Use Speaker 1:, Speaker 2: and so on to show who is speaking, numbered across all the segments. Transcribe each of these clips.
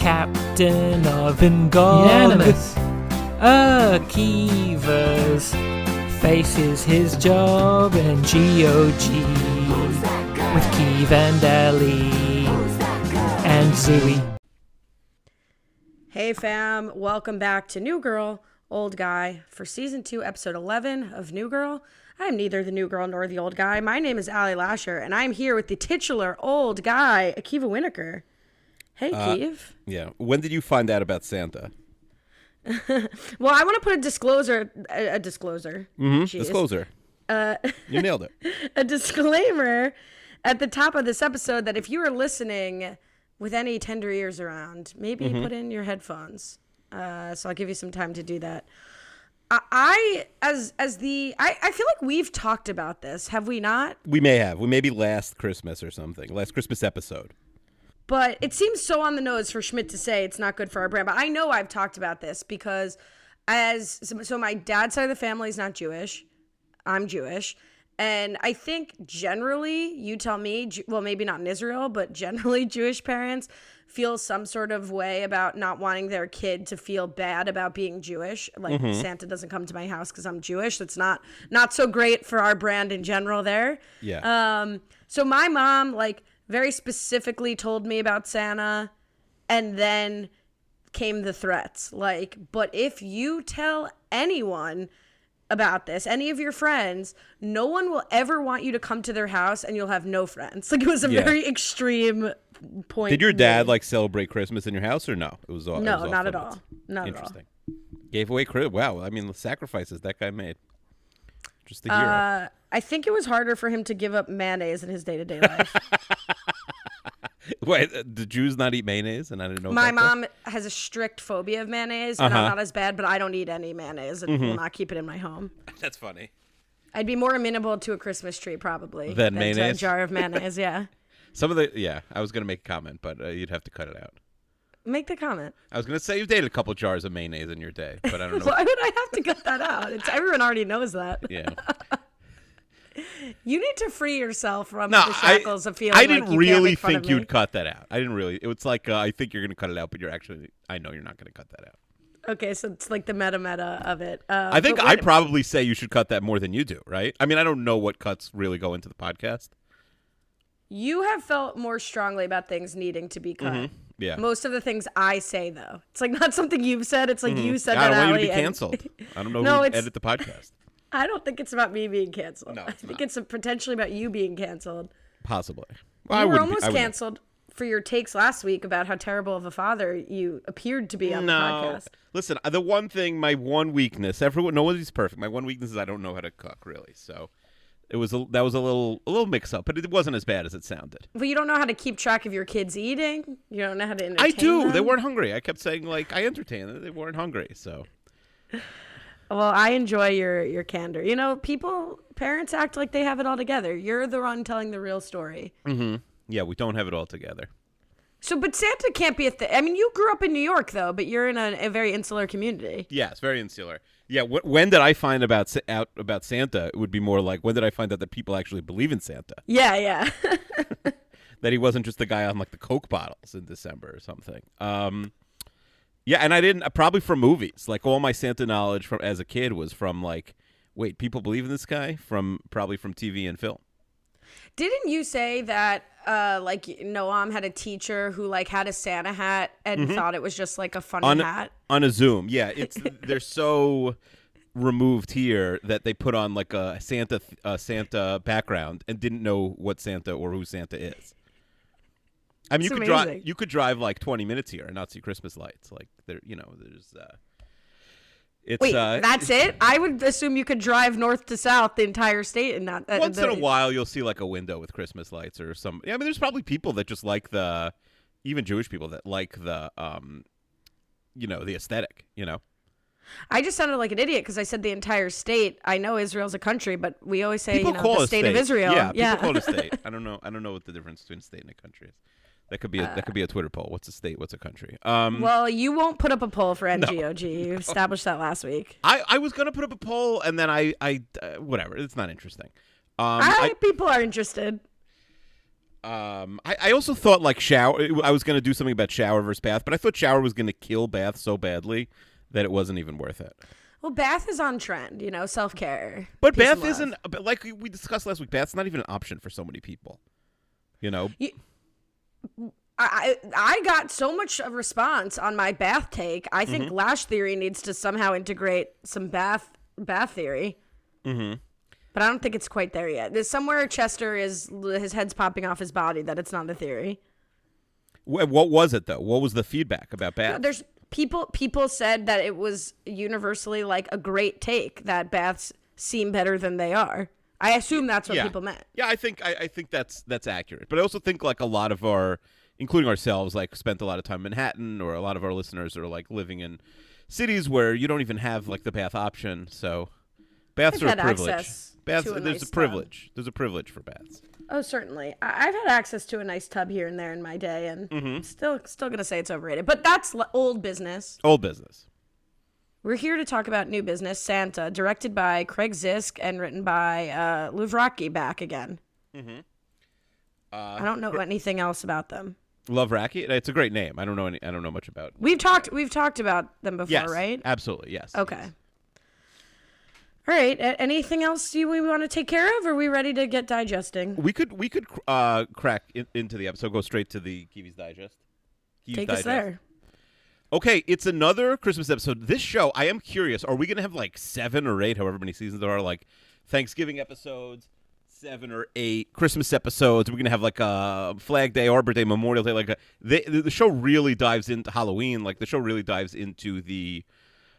Speaker 1: captain of Unanimous. Akiva's faces his job and GOG with Keeve and Ellie and Zooey.
Speaker 2: Hey fam, welcome back to New Girl, Old Guy for season 2, episode 11 of New Girl. I am neither the new girl nor the old guy. My name is Allie Lasher, and I'm here with the titular old guy, Akiva Wienerkur. Hey,
Speaker 3: Uh,
Speaker 2: Keeve.
Speaker 3: Yeah. When did you find out about Santa?
Speaker 2: Well, I want to put a disclosure, a, a disclosure,
Speaker 3: Mm-hmm. Disclosure.
Speaker 2: Uh,
Speaker 3: You nailed it.
Speaker 2: a disclaimer at the top of this episode that if you are listening with any tender ears around, maybe
Speaker 3: Mm-hmm.
Speaker 2: put in your headphones. Uh, so I'll give you some time to do that. I, I as as the I, I feel like we've talked about this, have we not?
Speaker 3: We may have. We maybe last Christmas or something. Last Christmas episode.
Speaker 2: But it seems so on the nose for Schmidt to say it's not good for our brand. But I know I've talked about this because as so, my dad's side of the family is not Jewish. I'm Jewish. And I think generally, you tell me, well, maybe not in Israel, but generally, Jewish parents feel some sort of way about not wanting their kid to feel bad about being Jewish. Like Santa doesn't come to my house because I'm Jewish. That's not not so great for our brand in general. There,
Speaker 3: Yeah.
Speaker 2: um, so my mom like very specifically told me about Santa and then came the threats like, but if you tell anyone about this, any of your friends, no one will ever want you to come to their house and you'll have no friends. Like it was a
Speaker 3: Yeah.
Speaker 2: very extreme point.
Speaker 3: did your dad
Speaker 2: made.
Speaker 3: like celebrate Christmas in your house or no? It was all. it
Speaker 2: No,
Speaker 3: was off
Speaker 2: not at all. Not at all.
Speaker 3: Interesting. Gave away credit. Wow. I mean, the sacrifices that guy made. Just hero.
Speaker 2: Uh, I think it was harder for him to give up mayonnaise in his day to day life.
Speaker 3: Wait, uh, do Jews not eat mayonnaise? And I didn't know.
Speaker 2: My mom has a strict phobia of mayonnaise, and I'm
Speaker 3: Uh-huh.
Speaker 2: not as bad, but I don't eat any mayonnaise and
Speaker 3: Mm-hmm.
Speaker 2: will not keep it in my home.
Speaker 3: That's funny.
Speaker 2: I'd be more amenable to a Christmas tree probably
Speaker 3: Than
Speaker 2: to a jar of mayonnaise. Yeah,
Speaker 3: Some of the yeah, I was gonna make a comment, but uh, you'd have to cut it out.
Speaker 2: Make the comment.
Speaker 3: I was gonna say you've dated a couple jars of mayonnaise in your day, but I don't know.
Speaker 2: Why would I have to cut that out? It's, everyone already knows that.
Speaker 3: yeah.
Speaker 2: You need to free yourself from
Speaker 3: No,
Speaker 2: the
Speaker 3: I,
Speaker 2: shackles of feeling
Speaker 3: I didn't
Speaker 2: can't
Speaker 3: really think you'd cut that out. I didn't really. It was like uh, I think you're gonna cut it out, but you're actually. I know you're not gonna cut that out.
Speaker 2: Okay, so it's like the meta meta of it. Uh,
Speaker 3: I think I probably say you should cut that more than you do, right? I mean, I don't know what cuts really go into the podcast.
Speaker 2: you have felt more strongly about things needing to be cut.
Speaker 3: Mm-hmm. Yeah.
Speaker 2: Most of the things I say, though, it's like not something you've said. It's like you said
Speaker 3: Mm-hmm. I
Speaker 2: that.
Speaker 3: don't want you to be
Speaker 2: and-
Speaker 3: canceled. I don't know
Speaker 2: No,
Speaker 3: who
Speaker 2: it's-
Speaker 3: edit the podcast.
Speaker 2: I don't think it's about me being canceled.
Speaker 3: No,
Speaker 2: I think
Speaker 3: not.
Speaker 2: it's potentially about you being canceled.
Speaker 3: Possibly. Well, I
Speaker 2: you were
Speaker 3: wouldn't be-
Speaker 2: almost
Speaker 3: I wouldn't-
Speaker 2: canceled for your takes last week about how terrible of a father you appeared to be on
Speaker 3: No.
Speaker 2: the podcast.
Speaker 3: Listen, uh, the one thing, my one weakness, everyone, no one's perfect. My one weakness is I don't know how to cook, really. So it was a, that was a little a little mix up, but it wasn't as bad as it sounded.
Speaker 2: Well, you don't know how to keep track of your kids eating. You don't know how to entertain
Speaker 3: I do. They weren't hungry. I kept saying like I entertained them. They weren't hungry. So
Speaker 2: Well, I enjoy your your candor. You know, people, parents act like they have it all together. You're the one telling the real story. Mm-hmm.
Speaker 3: yeah, we don't have it all together.
Speaker 2: So, but Santa can't be a thing. I mean, you grew up in New York though, but you're in a, a very insular community.
Speaker 3: Yeah, it's very insular. Yeah, wh- when did I find about out about Santa? It would be more like when did I find out that people actually believe in Santa?
Speaker 2: Yeah, yeah.
Speaker 3: That he wasn't just the guy on like the Coke bottles in December or something. Um, yeah, and I didn't probably from movies. Like all my Santa knowledge from as a kid was from like, wait, people believe in this guy from probably from TV and film.
Speaker 2: Didn't you say that uh like Noam had a teacher who like had a Santa hat and thought it was just like a funny
Speaker 3: on
Speaker 2: hat?
Speaker 3: on a Zoom. Yeah, it's they're so removed here that they put on like a Santa a Santa background and didn't know what Santa or who Santa is. I mean,
Speaker 2: It's
Speaker 3: you could drive you could drive like 20 minutes here and not see Christmas lights. Like there, you know, there's uh it's
Speaker 2: Wait,
Speaker 3: uh
Speaker 2: that's it? I would assume you could drive north to south the entire state and not. Uh,
Speaker 3: once
Speaker 2: the-
Speaker 3: in a while you'll see like a window with Christmas lights or some. Yeah, I mean, there's probably people that just like the, even Jewish people that like the, um, you know, the aesthetic. You know,
Speaker 2: I just sounded like an idiot because I said the entire state. I know Israel's a country, but we always say
Speaker 3: people
Speaker 2: you know the state,
Speaker 3: state
Speaker 2: of Israel.
Speaker 3: Yeah,
Speaker 2: yeah.
Speaker 3: people call it a state. I don't know. I don't know what the difference between state and a country is. That could be a, that could be a Twitter poll. What's a state? What's a country? Um,
Speaker 2: well, you won't put up a poll for NGOG. You established that last week.
Speaker 3: I, I was gonna put up a poll and then I I uh, whatever. It's not interesting. Um,
Speaker 2: I,
Speaker 3: I,
Speaker 2: people are interested.
Speaker 3: Um, I, I also thought like shower. I was going to do something about shower versus bath, but I thought shower was going to kill bath so badly that it wasn't even worth it.
Speaker 2: Well, bath is on trend, you know, self care.
Speaker 3: But bath isn't but like we discussed last week. Bath's not even an option for so many people. You know,
Speaker 2: I I got so much of response on my bath take. I think
Speaker 3: Mm-hmm.
Speaker 2: Lash Theory needs to somehow integrate some bath bath theory. Mm-hmm. But I don't think it's quite there yet. There's somewhere Chester is his head's popping off his body that it's not a theory.
Speaker 3: What was it though? What was the feedback about bath?
Speaker 2: There's people people said that it was universally like a great take that baths seem better than they are. I assume that's what
Speaker 3: yeah.
Speaker 2: people meant.
Speaker 3: Yeah, I think I, I think that's that's accurate. But I also think like a lot of our, including ourselves, like spent a lot of time in Manhattan, or a lot of our listeners are like living in cities where you don't even have like the bath option. So baths
Speaker 2: I've
Speaker 3: are a privilege. Baths,
Speaker 2: a
Speaker 3: there's
Speaker 2: nice
Speaker 3: a
Speaker 2: tub.
Speaker 3: privilege. There's a privilege for baths.
Speaker 2: Oh, certainly. I- I've had access to a nice tub here and there in my day, and
Speaker 3: Mm-hmm.
Speaker 2: still still gonna say it's overrated. But that's l- old business.
Speaker 3: Old business.
Speaker 2: We're here to talk about new business, Santa, directed by Craig Zisk and written by uh, Luvh Rakhe back again.
Speaker 3: Uh,
Speaker 2: I don't know anything else about them.
Speaker 3: Luvh Rakhe. It's a great name. I don't know any. I don't know much about.
Speaker 2: We've talked we've talked about them before,
Speaker 3: Yes,
Speaker 2: right?
Speaker 3: Absolutely. Yes.
Speaker 2: Okay. All right. Anything else you we want to take care of? Or are we ready to get digesting?
Speaker 3: We could we could uh, crack in, into the episode. Go straight to the Kiwi's Digest. Kiwi's
Speaker 2: Take us
Speaker 3: Digest.
Speaker 2: there.
Speaker 3: Okay, it's another Christmas episode. This show, I am curious. Are we going to have like seven or eight, however many seasons there are, like Thanksgiving episodes, seven or eight Christmas episodes? We're going to have like a Flag Day, Arbor Day, Memorial Day. Like uh, a, the the show really dives into Halloween. Like the show really dives into the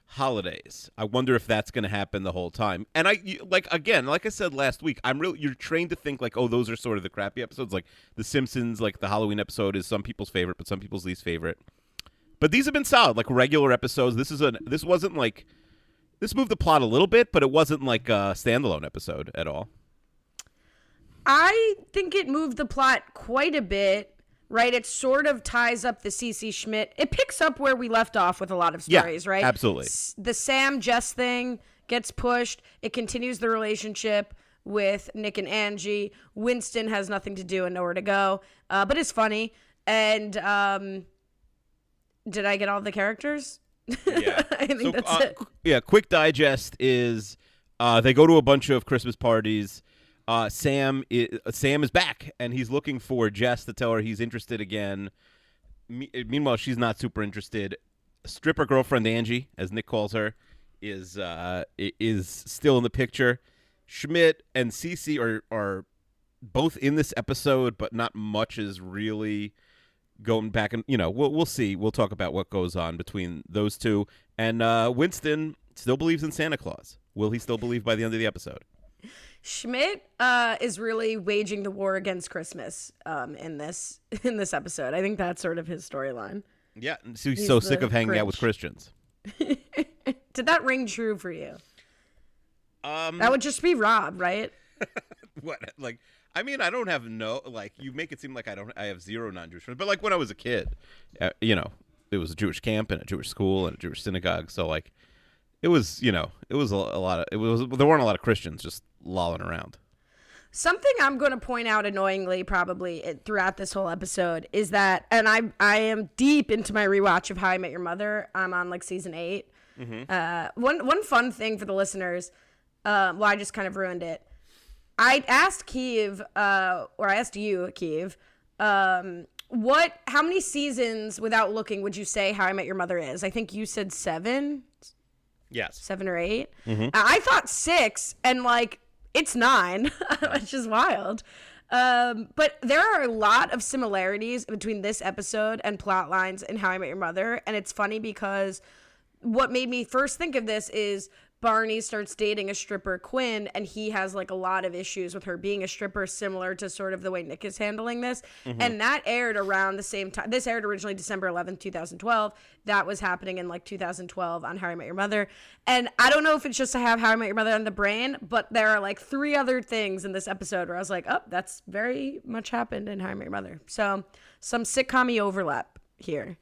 Speaker 3: holidays. I wonder if that's going to happen the whole time. And I like again, like I said last week, I'm really you're trained to think like, oh, those are sort of the crappy episodes. Like The Simpsons, like the Halloween episode is some people's favorite, but some people's least favorite. But these have been solid, like regular episodes. This is a this wasn't like this moved the plot a little bit, but it wasn't like a standalone episode at all.
Speaker 2: I think it moved the plot quite a bit, right? It sort of ties up the Cece Schmidt. It picks up where we left off with a lot of
Speaker 3: Yeah,
Speaker 2: stories, right?
Speaker 3: absolutely.
Speaker 2: S- The Sam Jess thing gets pushed. It continues the relationship with Nick and Angie. Winston has nothing to do and nowhere to go, uh, but it's funny. And um, did I get all the characters?
Speaker 3: Yeah,
Speaker 2: I think
Speaker 3: So,
Speaker 2: that's
Speaker 3: uh,
Speaker 2: it.
Speaker 3: yeah. Quick digest is uh, they go to a bunch of Christmas parties. Uh, Sam is, Sam is back, and he's looking for Jess to tell her he's interested again. Me- meanwhile, she's not super interested. Stripper girlfriend Angie, as Nick calls her, is uh, is still in the picture. Schmidt and Cece are are both in this episode, but not much is really going back and you know we'll we'll see. We'll talk about what goes on between those two. And uh, Winston still believes in Santa Claus. Will he still believe by the end of the episode?
Speaker 2: Schmidt uh, is really waging the war against Christmas um, in this in this episode. I think that's sort of his storyline.
Speaker 3: Yeah, so he's
Speaker 2: He's
Speaker 3: so sick of hanging out with Christians.
Speaker 2: Did that ring true for you?
Speaker 3: Um,
Speaker 2: That would just be Rob, right?
Speaker 3: what like I mean I don't have no like you make it seem like I don't I have zero non-Jewish friends, but like when I was a kid, uh, you know, it was a Jewish camp and a Jewish school and a Jewish synagogue, so like it was you know it was a, a lot of it was there weren't a lot of Christians just lolling around.
Speaker 2: Something I'm going to point out annoyingly, probably throughout this whole episode, is that, and I I am deep into my rewatch of How I Met Your Mother. I'm on like season 8 Uh, one one fun thing for the listeners, uh, well, I just kind of ruined it. I asked Keeve, uh, or I asked you, Keeve, um, what, how many seasons without looking would you say How I Met Your Mother is? I think you said seven.
Speaker 3: Yes.
Speaker 2: seven or 8 I I thought six, and like it's nine, which is wild. Um, but there are a lot of similarities between this episode and plot lines in How I Met Your Mother, and it's funny because what made me first think of this is Barney starts dating a stripper, Quinn, and he has like a lot of issues with her being a stripper, similar to sort of the way Nick is handling this. Mm-hmm. And that aired around the same time. This aired originally December 11th, 2012. That was happening in like 2012 on How I Met Your Mother. And I don't know if it's just to have How I Met Your Mother on the brain, but there are like three other things in this episode where I was like, oh, that's very much happened in How I Met Your Mother. So some sitcom overlap here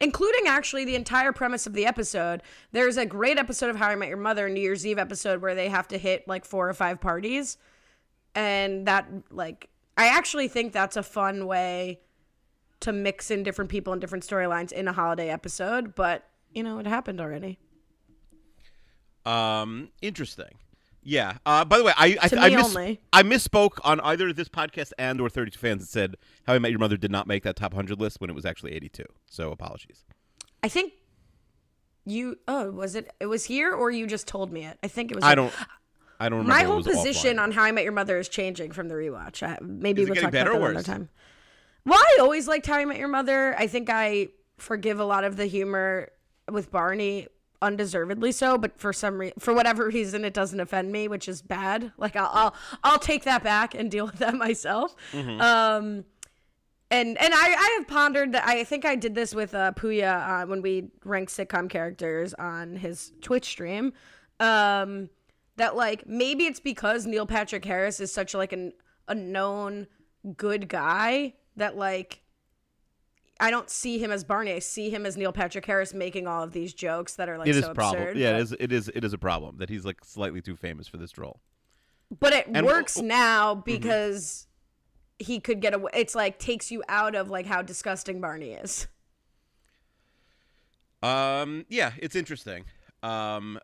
Speaker 2: including actually the entire premise of the episode. There's a great episode of How I Met Your Mother, New Year's Eve episode, where they have to hit like four or five parties, and that like I actually think that's a fun way to mix in different people and different storylines in a holiday episode, but you know, it happened already.
Speaker 3: Um, interesting. Yeah. Uh, by the way, I I, I,
Speaker 2: only.
Speaker 3: I misspoke on either this podcast and or 32 fans that said How I Met Your Mother did not make that top 100 list when it was actually 82. So apologies.
Speaker 2: I think you oh, was it it was here or you just told me it? I think it was
Speaker 3: I
Speaker 2: here.
Speaker 3: don't. I don't remember.
Speaker 2: My whole position on How I Met Your Mother is changing from the rewatch. I, maybe
Speaker 3: Is
Speaker 2: we'll talk about that another time. Well, I always liked How I Met Your Mother. I think I forgive a lot of the humor with Barney undeservedly so, but for some reason, for whatever reason, it doesn't offend me, which is bad. Like I'll I'll, I'll take that back and deal with that myself.
Speaker 3: Mm-hmm.
Speaker 2: Um, and and I, I have pondered that I think I did this with uh, Puya uh, when we ranked sitcom characters on his Twitch stream. Um, that like maybe it's because Neil Patrick Harris is such like an a known good guy that like I don't see him as Barney. I see him as Neil Patrick Harris making all of these jokes that are like
Speaker 3: It is
Speaker 2: so
Speaker 3: a problem.
Speaker 2: absurd.
Speaker 3: Yeah,
Speaker 2: but,
Speaker 3: it is. It is. It is a problem that he's like slightly too famous for this role.
Speaker 2: but it
Speaker 3: And-
Speaker 2: works now
Speaker 3: Mm-hmm.
Speaker 2: because he could get away. It's like takes you out of like how disgusting Barney is.
Speaker 3: Um. Yeah, it's interesting. Um.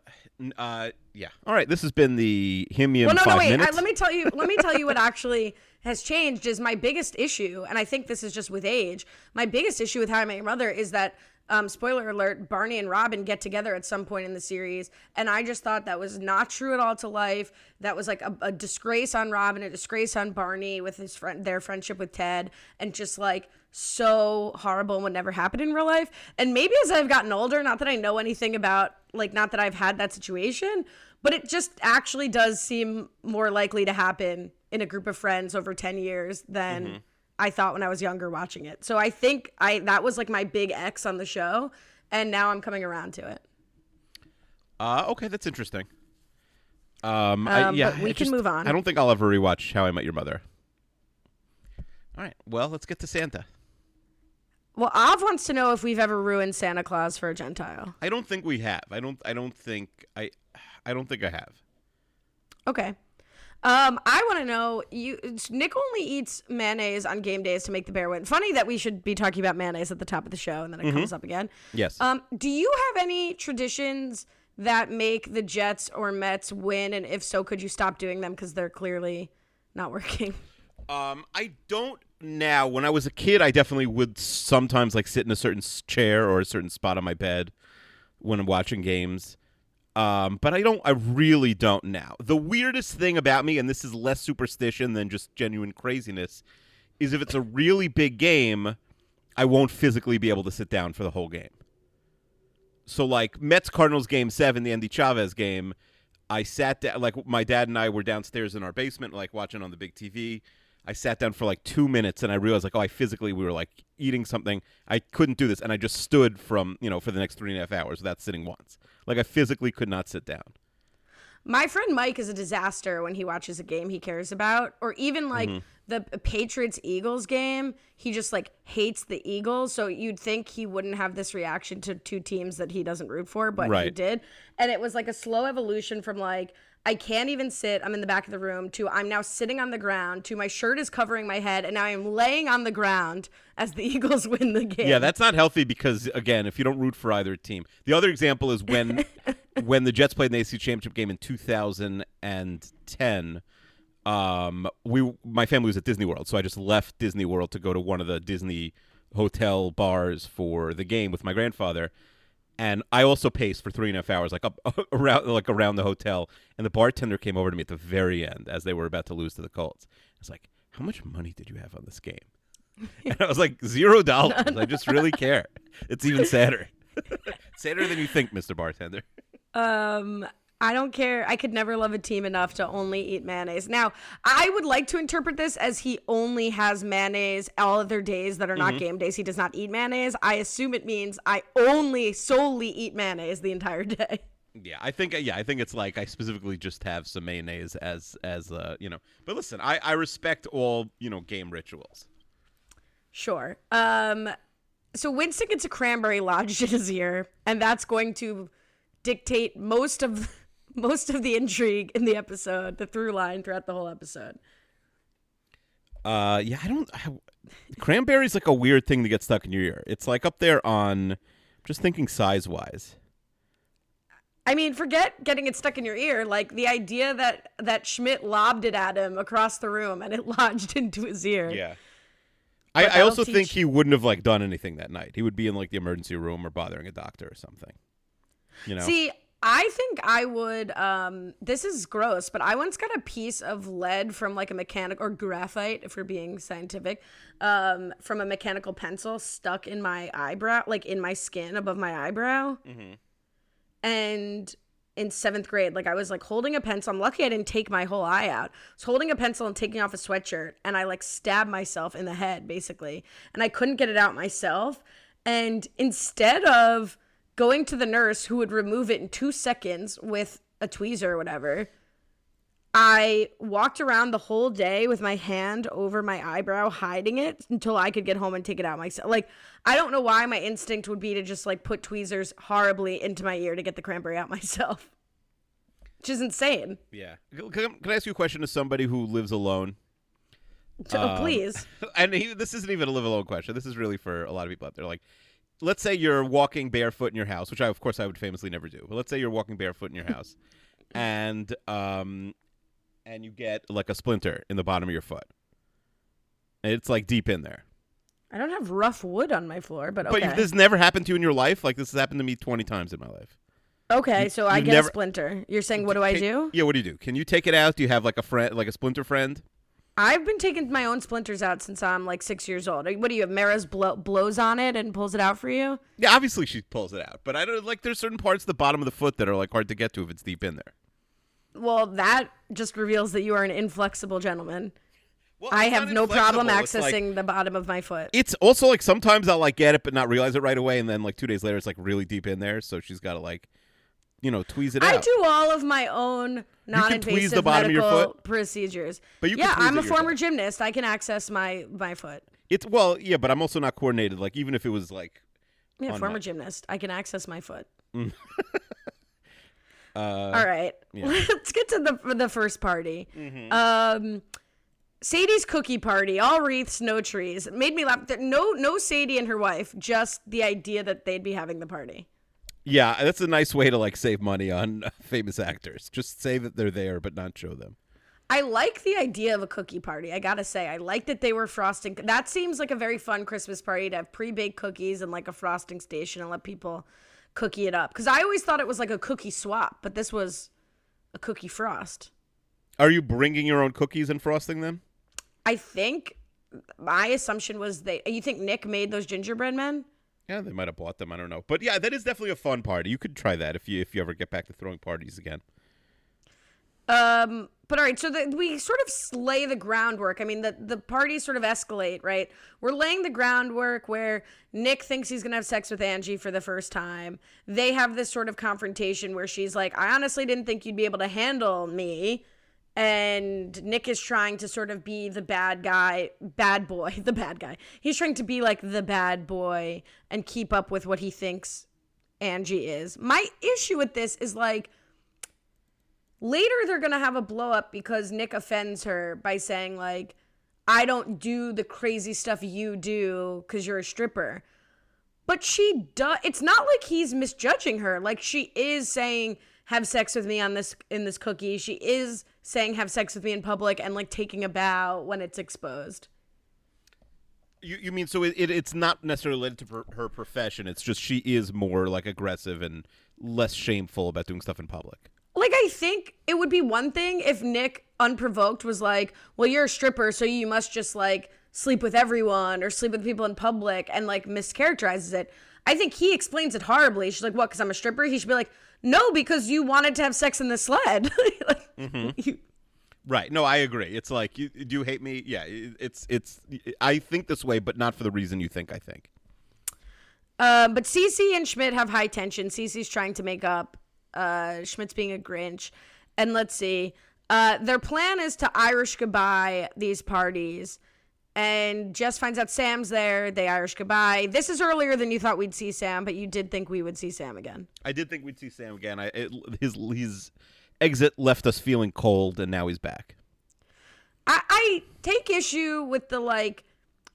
Speaker 3: Uh. Yeah. All right. This has been the Himium
Speaker 2: Well, no, no, wait. I, let me tell you. Let me tell you what actually has changed. Is my biggest issue, and I think this is just with age. My biggest issue with How I Met Your Mother is that, um, spoiler alert: Barney and Robin get together at some point in the series, and I just thought that was not true at all to life. That was like a, a disgrace on Robin, a disgrace on Barney with his friend, their friendship with Ted, and just like so horrible and would never happen in real life. And maybe as I've gotten older, not that I know anything about, like, not that I've had that situation, but it just actually does seem more likely to happen in a group of friends over 10 years than I thought when I was younger watching it. So I think I that was like my big X on the show, and now I'm coming around to it.
Speaker 3: Uh. Okay, that's interesting. Um. I,
Speaker 2: Um,
Speaker 3: yeah.
Speaker 2: but we
Speaker 3: I
Speaker 2: can
Speaker 3: just-
Speaker 2: move on.
Speaker 3: I don't think I'll ever rewatch How I Met Your Mother. All right. Well, let's get to Santa.
Speaker 2: Well, Av wants to know if we've ever ruined Santa Claus for a Gentile.
Speaker 3: I don't think we have. I don't. I don't think. I. I don't think I have.
Speaker 2: Okay. Um, I want to know you. Nick only eats mayonnaise on game days to make the bear win. Funny that we should be talking about mayonnaise at the top of the show and then it comes up again.
Speaker 3: Yes.
Speaker 2: Um, do you have any traditions that make the Jets or Mets win? And if so, could you stop doing them because they're clearly not working?
Speaker 3: Um, I don't now. When I was a kid, I definitely would sometimes like sit in a certain chair or a certain spot on my bed when I'm watching games. Um, but I don't. I really don't now. The weirdest thing about me, and this is less superstition than just genuine craziness, is if it's a really big game, I won't physically be able to sit down for the whole game. So like Mets Cardinals game seven, the Endy Chavez game, I sat down like my dad and I were downstairs in our basement, like watching on the big TV. I sat down for like two minutes and I realized like, oh, I physically we were like eating something. I couldn't do this, and I just stood from you know for the next three and a half hours without sitting once. Like I physically could not sit down.
Speaker 2: My friend Mike is a disaster when he watches a game he cares about, or even like
Speaker 3: Mm-hmm.
Speaker 2: the Patriots Eagles game. He just like hates the Eagles, so you'd think he wouldn't have this reaction to two teams that he doesn't root for, but he did. And it was like a slow evolution from like I can't even sit, I'm in the back of the room, to I'm now sitting on the ground, to my shirt is covering my head, and now I'm laying on the ground as the Eagles win the game.
Speaker 3: Yeah, that's not healthy because again, if you don't root for either team, the other example is when when the Jets played in the AFC Championship game in 2010. Um, we my family was at Disney World, so I just left Disney World to go to one of the Disney hotel bars for the game with my grandfather. And I also paced for three and a half hours, like up around like around the hotel. And the bartender came over to me at the very end as they were about to lose to the Colts. I was like, "How much money did you have on this game?" And I was like, zero dollars. I just really care. It's even sadder. sadder than you think, Mr. Bartender.
Speaker 2: Um, I don't care. I could never love a team enough to only eat mayonnaise. Now, I would like to interpret this as he only has mayonnaise all other days that are not game days. He does not eat mayonnaise. I assume it means I only solely eat mayonnaise the entire day.
Speaker 3: Yeah, I think yeah, I think it's like I specifically just have some mayonnaise as as uh, you know. But listen, I I respect all, you know, game rituals.
Speaker 2: Sure. Um, so Winston gets a cranberry lodged in his ear, and that's going to dictate most of most of the intrigue in the episode, the through line throughout the whole episode.
Speaker 3: Uh, yeah, I don't. I, cranberry's like a weird thing to get stuck in your ear. It's like up there on. Just thinking size wise.
Speaker 2: I mean, forget getting it stuck in your ear. Like the idea that that Schmidt lobbed it at him across the room and it lodged into his ear.
Speaker 3: Yeah. I, I also think he wouldn't have like done anything that night. He would be in like the emergency room or bothering a doctor or something. You know.
Speaker 2: See, I think I would. Um, this is gross, but I once got a piece of lead from like a mechanic or graphite, if we're being scientific, um, from a mechanical pencil stuck in my eyebrow, like in my skin above my eyebrow. And in seventh grade, like I was like holding a pencil. I'm lucky I didn't take my whole eye out. I was holding a pencil and taking off a sweatshirt, and I like stabbed myself in the head basically, and I couldn't get it out myself. And instead of going to the nurse who would remove it in two seconds with a tweezer or whatever, I walked around the whole day with my hand over my eyebrow, hiding it until I could get home and take it out myself. Like, I don't know why my instinct would be to just like put tweezers horribly into my ear to get the cranberry out myself, which is insane.
Speaker 3: yeah. Can, I ask you a question as somebody who lives alone?
Speaker 2: So
Speaker 3: Um,
Speaker 2: please,
Speaker 3: and he, this isn't even a live alone question. This is really for a lot of people out there. Like, let's say you're walking barefoot in your house, which I, of course, I would famously never do. But let's say you're walking barefoot in your house, and um, and you get like a splinter in the bottom of your foot. It's like deep in there.
Speaker 2: I don't have rough wood on my floor, but
Speaker 3: But this never happened to you in your life. Like this has happened to me twenty times in my life.
Speaker 2: okay, so I get
Speaker 3: never-
Speaker 2: a splinter. You're saying what do I do?
Speaker 3: Yeah, what do you do? Can you take it out? Do you have like a friend, like a splinter friend?
Speaker 2: I've been taking my own splinters out since I'm like six years old. What do you have? Mara's blow, blows on it and pulls it out for you?
Speaker 3: Yeah, obviously she pulls it out, but I don't like. There's certain parts of the bottom of the foot that are like hard to get to if it's deep in there.
Speaker 2: Well, that just reveals that you are an inflexible gentleman.
Speaker 3: Well,
Speaker 2: I have no problem.
Speaker 3: It's, like-
Speaker 2: accessing the bottom of my foot.
Speaker 3: It's also like sometimes I'll like get it but not realize it right away, and then like two days later it's like really deep in there, so she's got to like, you know, tweeze it
Speaker 2: I
Speaker 3: out.
Speaker 2: do all of my own non-invasive
Speaker 3: the bottom of your
Speaker 2: medical
Speaker 3: foot?
Speaker 2: procedures.
Speaker 3: But you can
Speaker 2: yeah,
Speaker 3: tweeze
Speaker 2: I'm
Speaker 3: it
Speaker 2: a former
Speaker 3: yourself.
Speaker 2: gymnast. I can access my my foot.
Speaker 3: It's well, yeah, but I'm also not coordinated. Like even if it was like,
Speaker 2: Yeah,
Speaker 3: On
Speaker 2: former
Speaker 3: my-
Speaker 2: gymnast. I can access my foot.
Speaker 3: uh,
Speaker 2: All right, let's get to the the first party. Um, Sadie's cookie party, all wreaths, no trees. It made me laugh. There- No, no Sadie and her wife. Just the idea that they'd be having the party.
Speaker 3: Yeah, that's a nice way to like save money on uh, famous actors. Just say that they're there but not show them.
Speaker 2: I like the idea of a cookie party. I gotta say, I like that they were frosting. That seems like a very fun Christmas party to have pre-baked cookies and like a frosting station and let people cookie it up. Because I always thought it was like a cookie swap, but this was a cookie frost.
Speaker 3: Are you bringing your own cookies and frosting them?
Speaker 2: I think my assumption was they. You think Nick made those gingerbread men?
Speaker 3: Yeah, they might have bought them. I don't know, but yeah, that is definitely a fun party. You could try that if you if you ever get back to throwing parties again.
Speaker 2: Um, but all right, so the, we sort of lay the groundwork. I mean, the the parties sort of escalate, right? We're laying the groundwork where Nick thinks he's gonna have sex with Angie for the first time. They have this sort of confrontation where she's like, "I honestly didn't think you'd be able to handle me," and Nick is trying to sort of be the bad guy, bad boy, the bad guy. He's trying to be like the bad boy and keep up with what he thinks Angie is. My issue with this is like later they're gonna have a blow up because Nick offends her by saying like, "I don't do the crazy stuff you do because you're a stripper." But she does. It's not like he's misjudging her. Like she is saying, "Have sex with me on this in this cookie." She is saying, "Have sex with me in public," and like taking a bow when it's exposed.
Speaker 3: You you mean so it, it it's not necessarily related to her, her profession. It's just she is more like aggressive and less shameful about doing stuff in public.
Speaker 2: Like I think it would be one thing if Nick unprovoked was like, "Well, you're a stripper, so you must just like sleep with everyone or sleep with people in public," and like mischaracterizes it. I think he explains it horribly. She's like, "What? Because I'm a stripper?" He should be like, "No, because you wanted to have sex in the sled." like, you-
Speaker 3: Right. No, I agree. It's like you do you hate me? Yeah, it's it's I think this way, but not for the reason you think I think.
Speaker 2: Um, but Cece and Schmidt have high tension. Cece's trying to make up. Uh, Schmidt's being a Grinch. And let's see. Uh, their plan is to Irish goodbye these parties. And Jess finds out Sam's there. They Irish goodbye. This is earlier than you thought we'd see Sam, but you did think we would see Sam again.
Speaker 3: I did think we'd see Sam again. I it, his his exit left us feeling cold, and now he's back.
Speaker 2: I, I take issue with the like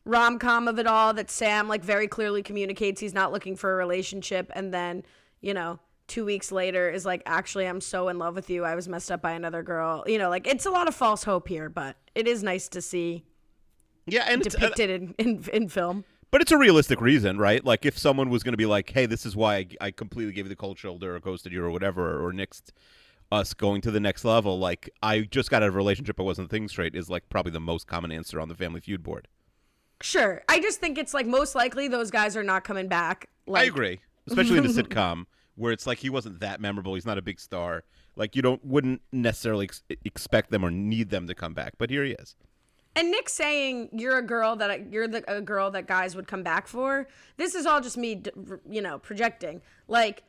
Speaker 2: rom com of it all that Sam like very clearly communicates he's not looking for a relationship and then, you know, two weeks later is like, actually, I'm so in love with you. I was messed up by another girl. You know, like it's a lot of false hope here, but it is nice to see
Speaker 3: Yeah, and uh,
Speaker 2: depicted in, in, in film.
Speaker 3: but it's a realistic reason, right? Like if someone was going to be like, "Hey, this is why I, I completely gave you the cold shoulder or ghosted you or whatever," or nixed us going to the next level, like I just got out of a relationship, I wasn't thinking straight, is like probably the most common answer on the Family Feud board.
Speaker 2: Sure. I just think it's like most likely those guys are not coming back. Like,
Speaker 3: I agree, especially in a sitcom where it's like he wasn't that memorable. He's not a big star. Like you don't wouldn't necessarily ex- expect them or need them to come back, but here he is.
Speaker 2: And Nick saying you're a girl that you're the, a girl that guys would come back for. This is all just me, you know, projecting. Like,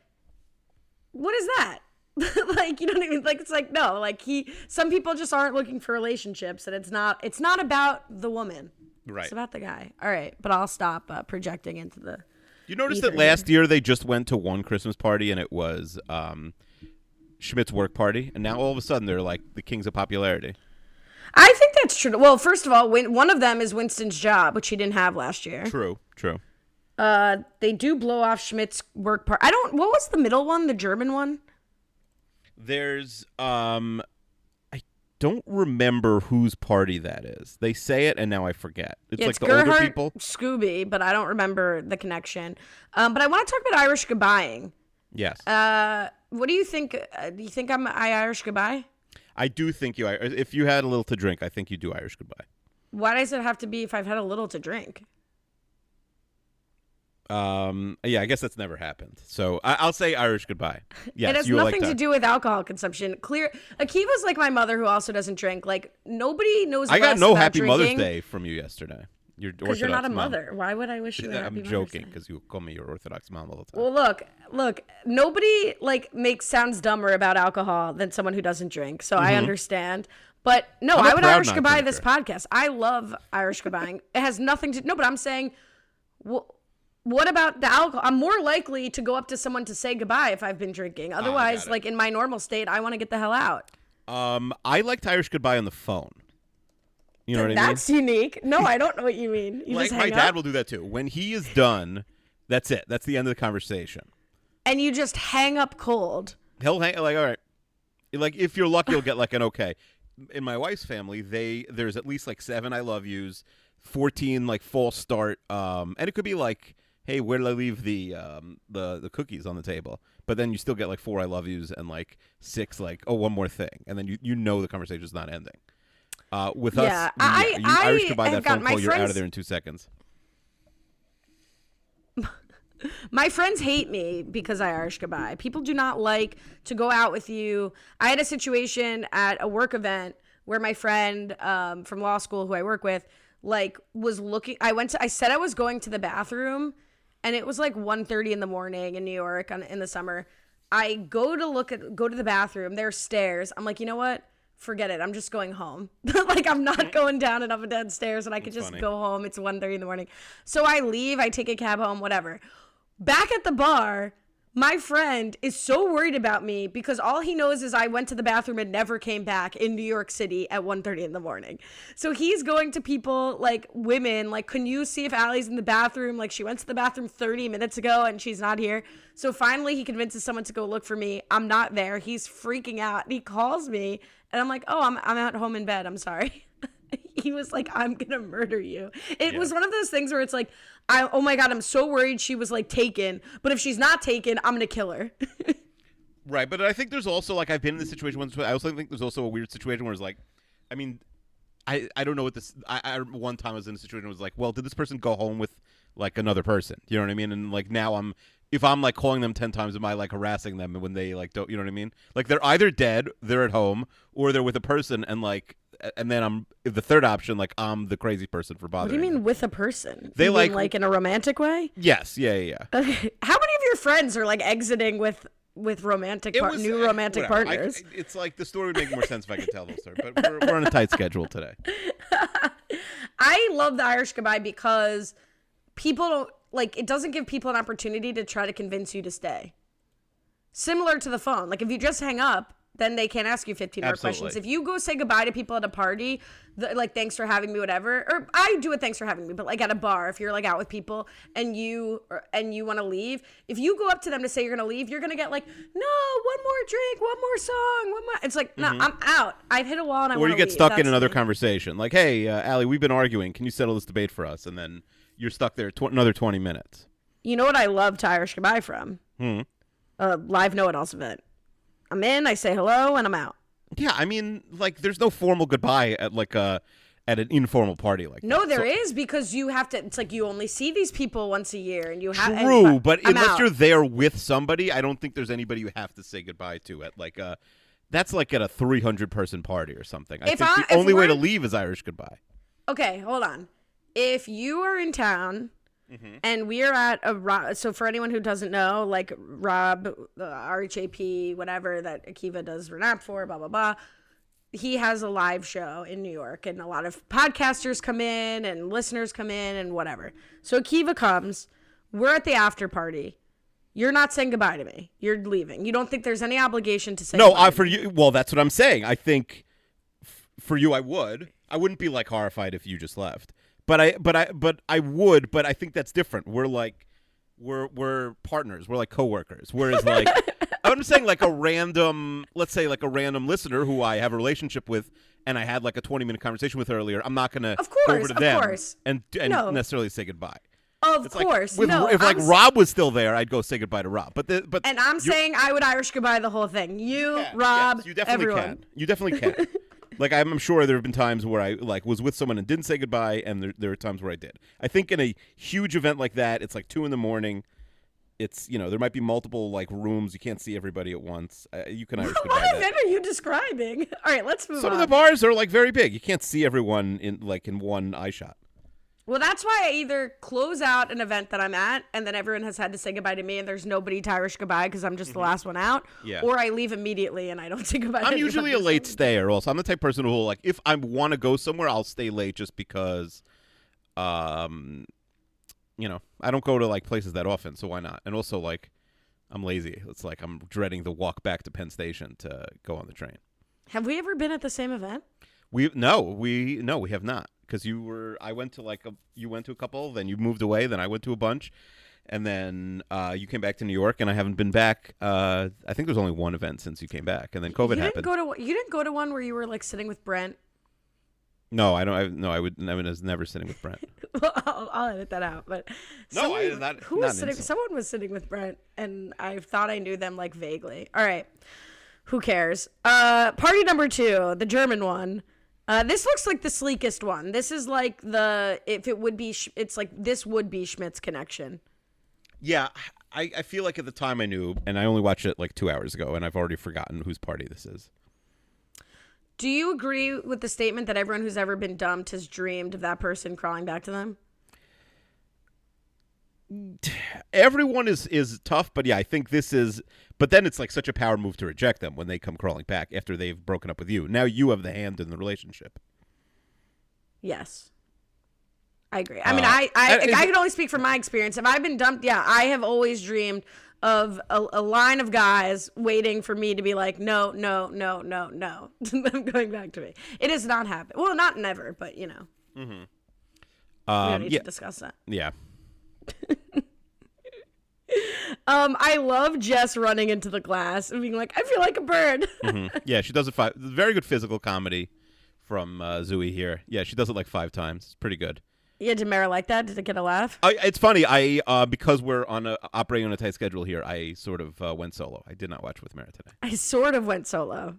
Speaker 2: what is that? like you know what I mean? like. It's like no. Like he. Some people just aren't looking for relationships, and it's not. It's not about the woman.
Speaker 3: Right.
Speaker 2: It's about the guy. All right, but I'll stop uh, projecting into the.
Speaker 3: You notice that last year they just went to one Christmas party and it was um, Schmidt's work party, and now all of a sudden they're like the kings of popularity.
Speaker 2: I think that's true. Well, first of all, one of them is Winston's job, which he didn't have last year.
Speaker 3: True, true.
Speaker 2: Uh, they do blow off Schmidt's work part. I don't. What was the middle one? The German one.
Speaker 3: There's um, I don't remember whose party that is. They say it, and now I forget. It's
Speaker 2: Yeah,
Speaker 3: like
Speaker 2: it's
Speaker 3: the older people.
Speaker 2: Scooby, but I don't remember the connection. Um, but I want to talk about Irish goodbying.
Speaker 3: Yes,
Speaker 2: Uh, what do you think? Uh, do you think I'm I Irish goodbye?
Speaker 3: I do think you. If you had a little to drink, I think you do Irish goodbye.
Speaker 2: Why does it have to be if I've had a little to drink?
Speaker 3: Um, yeah, I guess that's never happened. So I, I'll say Irish goodbye. Yes,
Speaker 2: it has nothing
Speaker 3: like
Speaker 2: to do with alcohol consumption. Clear. Akiva's like my mother, who also doesn't drink. Like nobody knows.
Speaker 3: I got no Happy Mother's Day from you yesterday. You're
Speaker 2: because you're not a
Speaker 3: mom.
Speaker 2: mother. Why would I wish you? a
Speaker 3: I'm joking because you call me your Orthodox mom all the time.
Speaker 2: Well, look, look. Nobody like makes sounds dumber about alcohol than someone who doesn't drink. So I understand. But no,
Speaker 3: Mm-hmm.
Speaker 2: I would Irish goodbye this podcast. I love Irish goodbying. it has nothing to no. But I'm saying, wh- what about the alcohol? I'm more likely to go up to someone to say goodbye if I've been drinking. Otherwise,
Speaker 3: it.
Speaker 2: like in my normal state, I want to get the hell out.
Speaker 3: Um, I liked Irish goodbye on the phone. You know what I mean?
Speaker 2: That's unique. No, I don't know what you mean. You
Speaker 3: like my dad
Speaker 2: up
Speaker 3: will do that too. When he is done, that's it. That's the end of the conversation.
Speaker 2: and you just hang up cold.
Speaker 3: He'll hang like all right. Like if you're lucky, you'll get like an okay. In my wife's family, they there's at least like seven I love yous, fourteen like false start, um, and it could be like, hey, where did I leave the um the the cookies on the table? But then you still get like four I love yous and like six like oh one more thing, and then you you know the conversation's not ending. Uh, with
Speaker 2: Yeah,
Speaker 3: us,
Speaker 2: I-
Speaker 3: you
Speaker 2: I
Speaker 3: Irish goodbye
Speaker 2: have
Speaker 3: that
Speaker 2: got-
Speaker 3: phone
Speaker 2: my
Speaker 3: call, you're out
Speaker 2: friends-
Speaker 3: of there in two seconds.
Speaker 2: My friends hate me because I Irish goodbye. People do not like to go out with you. I had a situation at a work event where my friend um, from law school, who I work with, like was looking. I went to. I said I was going to the bathroom, and it was like 1.30 in the morning in New York on, in the summer. I go to look at go to the bathroom. There's stairs. I'm like, you know what? Forget it. I'm just going home. like I'm not going down and up and down stairs, and I could just
Speaker 3: funny.
Speaker 2: go home. It's 1.30 in the morning. So I leave. I take a cab home. Whatever. Back at the bar, my friend is so worried about me because all he knows is I went to the bathroom and never came back in New York City at 1.30 in the morning. So he's going to people like women, like, can you see if Allie's in the bathroom? Like, she went to the bathroom 30 minutes ago and she's not here. So finally, he convinces someone to go look for me. I'm not there. He's freaking out. He calls me and I'm like, oh, I'm, I'm at home in bed. I'm sorry. he was like, I'm gonna murder you. It was one of those things where it's like, I oh my god, I'm so worried she was like taken, but if she's not taken, I'm gonna kill her.
Speaker 3: Right, but I think there's also like I've been in this situation once. I also think there's also a weird situation where it's like, I mean, I I don't know what this. I, I one time I was in a situation where it was like, well, did this person go home with like another person? You know what I mean? And like now I'm if I'm like calling them ten times, am I like harassing them when they like don't? You know what I mean? Like they're either dead, they're at home, or they're with a person, and like and then I'm the third option. Like I'm the crazy person for bothering.
Speaker 2: what do you
Speaker 3: them.
Speaker 2: mean with a person?
Speaker 3: They
Speaker 2: You mean,
Speaker 3: like-
Speaker 2: like in a romantic way.
Speaker 3: Yes, yeah, yeah. yeah.
Speaker 2: Okay. How many of your friends are like exiting with with romantic par- new
Speaker 3: uh,
Speaker 2: romantic
Speaker 3: whatever. I-
Speaker 2: partners?
Speaker 3: it's like the story would make more sense if I could tell the story, but we're, we're on a tight schedule today.
Speaker 2: I love the Irish goodbye because people don't like it doesn't give people an opportunity to try to convince you to stay. Similar to the phone. Like if you just hang up, then they can't ask you 15 more questions. If you go say goodbye to people at a party, the, like thanks for having me, whatever, or I do it thanks for having me, but like at a bar, if you're like out with people and you or, and you want to leave, if you go up to them to say you're gonna leave, you're gonna get like, no, one more drink, one more song, one more. It's like, no, I'm out. I've hit a wall and I
Speaker 3: or you get stuck in another
Speaker 2: me.
Speaker 3: conversation. Like, hey, uh, Allie, we've been arguing. Can you settle this debate for us? And then you're stuck there tw- another 20 minutes.
Speaker 2: You know what I love to Irish goodbye from?
Speaker 3: Hmm.
Speaker 2: A live know it alls event. I'm in, I say hello, and I'm out.
Speaker 3: Yeah, I mean, like, there's no formal goodbye at like a at an informal party like
Speaker 2: No,
Speaker 3: that.
Speaker 2: there
Speaker 3: So-
Speaker 2: is because you have to. It's like you only see these people once a year, and you have.
Speaker 3: True, but
Speaker 2: I'm
Speaker 3: unless
Speaker 2: out.
Speaker 3: you're there with somebody, I don't think there's anybody you have to say goodbye to at like a. That's like at a 300 person party or something. I
Speaker 2: If
Speaker 3: think
Speaker 2: I-
Speaker 3: the only way to leave is Irish goodbye.
Speaker 2: Okay, hold on. If you are in town
Speaker 3: Mm-hmm.
Speaker 2: and we are at a so for anyone who doesn't know, like Rob, uh, RHAP, whatever that Akiva does Renap for, blah blah blah. He has a live show in New York, and a lot of podcasters come in and listeners come in and whatever. So Akiva comes. We're at the after party. You're not saying goodbye to me. You're leaving. You don't think there's any obligation to say
Speaker 3: No, I for you. Well, that's what I'm saying. I think f- for you, I would. I wouldn't be like horrified if you just left. But I, but I, but I would. But I think that's different. We're like, we're we're partners. We're like coworkers. Whereas like, I'm saying like a random, let's say like a random listener who I have a relationship with. And I had like a 20 minute conversation with earlier. I'm not gonna
Speaker 2: Of course,
Speaker 3: go over to them
Speaker 2: course.
Speaker 3: and and
Speaker 2: No.
Speaker 3: necessarily say goodbye.
Speaker 2: Of
Speaker 3: It's like
Speaker 2: course,
Speaker 3: with,
Speaker 2: no.
Speaker 3: if like
Speaker 2: I'm
Speaker 3: Rob was still there, I'd go say goodbye to Rob. But the, but
Speaker 2: And I'm saying I would Irish goodbye the whole thing. You,
Speaker 3: Yeah,
Speaker 2: Rob,
Speaker 3: yes, you definitely
Speaker 2: everyone.
Speaker 3: can. You definitely can. like I'm sure there have been times where I like was with someone and didn't say goodbye, and there there are times where I did. I think in a huge event like that, it's like two in the morning. It's you know there might be multiple like rooms. You can't see everybody at once. Uh, you can Irish.
Speaker 2: What
Speaker 3: that.
Speaker 2: event are you describing? All right, let's move on.
Speaker 3: Some
Speaker 2: on.
Speaker 3: of the bars are like very big. You can't see everyone in like in one eye shot.
Speaker 2: Well, that's why I either close out an event that I'm at, and then everyone has had to say goodbye to me, and there's nobody to Irish goodbye because I'm just the last one out.
Speaker 3: Mm-hmm. Yeah.
Speaker 2: Or I leave immediately and I don't say goodbye.
Speaker 3: I'm usually a late stayer. Also, I'm the type of person who like if I want to go somewhere, I'll stay late just because, um, you know, I don't go to like places that often, so why not? And also, like, I'm lazy. It's like I'm dreading the walk back to Penn Station to go on the train.
Speaker 2: Have we ever been at the same event?
Speaker 3: We no, we no, we have not because you were. I went to like a. You went to a couple, then you moved away, then I went to a bunch. And then uh, you came back to New York, and I haven't been back. Uh, I think there's only one event since you came back, and then COVID
Speaker 2: you
Speaker 3: happened.
Speaker 2: didn't go to you didn't go to one where you were like sitting with Brent.
Speaker 3: No, I don't. I, no, I would. I was never sitting with Brent.
Speaker 2: Well, I'll, I'll edit that out. But
Speaker 3: No, I-
Speaker 2: someone-
Speaker 3: not-
Speaker 2: who
Speaker 3: not
Speaker 2: was sitting? Someone was sitting with Brent, and I thought I knew them like vaguely. All right, who cares? Uh, party number two, the German one. Uh, this looks like the sleekest one. This is like the if it would be, it's like this would be Schmidt's connection.
Speaker 3: Yeah, I, I feel like at the time I knew, and I only watched it like two hours ago, and I've already forgotten whose party this is.
Speaker 2: Do you agree with the statement that everyone who's ever been dumped has dreamed of that person crawling back to them?
Speaker 3: Everyone is is tough, but yeah, I think this is. But then it's like such a power move to reject them when they come crawling back after they've broken up with you. Now you have the hand in the relationship.
Speaker 2: Yes. I agree. I mean,
Speaker 3: Uh,
Speaker 2: I I,
Speaker 3: and is
Speaker 2: I can only speak from my experience. If I've been dumped, yeah, I have always dreamed of a, a line of guys waiting for me to be like, no, no, no, no, no. I'm going back to me. It has not happened. Well, not never, but you know, we don't
Speaker 3: Um,
Speaker 2: need
Speaker 3: yeah,
Speaker 2: to discuss that.
Speaker 3: yeah.
Speaker 2: Um, I love Jess running into the glass and being like, I feel like a bird.
Speaker 3: Mhm. yeah, she does it five. Very good physical comedy from uh, Zooey here. Yeah, she does it like five times. It's pretty good.
Speaker 2: yeah, did Mara like that? Did it get a laugh?
Speaker 3: I, it's funny. I uh, because we're on a operating on a tight schedule here. I sort of uh, went solo. I did not watch with Mara today.
Speaker 2: I sort of went solo.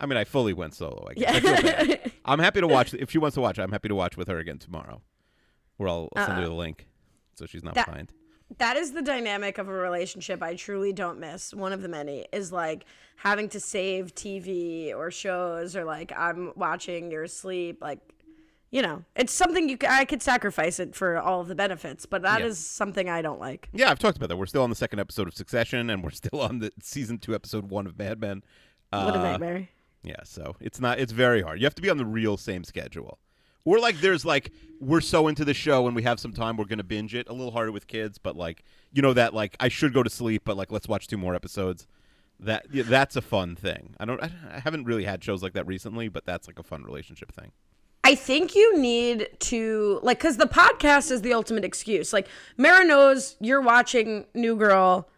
Speaker 3: I mean, I fully went solo. I guess.
Speaker 2: Yeah.
Speaker 3: I am happy to watch. If she wants to watch, I'm happy to watch with her again tomorrow. Where I'll send her
Speaker 2: Uh-uh.
Speaker 3: the link, so she's not
Speaker 2: That-
Speaker 3: behind.
Speaker 2: That is the dynamic of a relationship I truly don't miss. One of the many is like having to save TV or shows or like I'm watching you're asleep like you know, it's something you c- I could sacrifice it for all of the benefits, but that is
Speaker 3: Yeah.
Speaker 2: something I don't like.
Speaker 3: Yeah, I've talked about that. We're still on the second episode of Succession, and we're still on the season two, episode one of Mad Men. Uh,
Speaker 2: What a nightmare.
Speaker 3: Yeah, so it's not. It's very hard. You have to be on the real same schedule. Or like, there's like, we're so into the show and we have some time, we're gonna binge it. A little harder with kids, but like, you know that like I should go to sleep, but like let's watch two more episodes. That yeah, that's a fun thing. I don't. I I haven't really had shows like that recently, but that's like a fun relationship thing.
Speaker 2: I think you need to like because the podcast is the ultimate excuse. Like Mara knows you're watching New Girl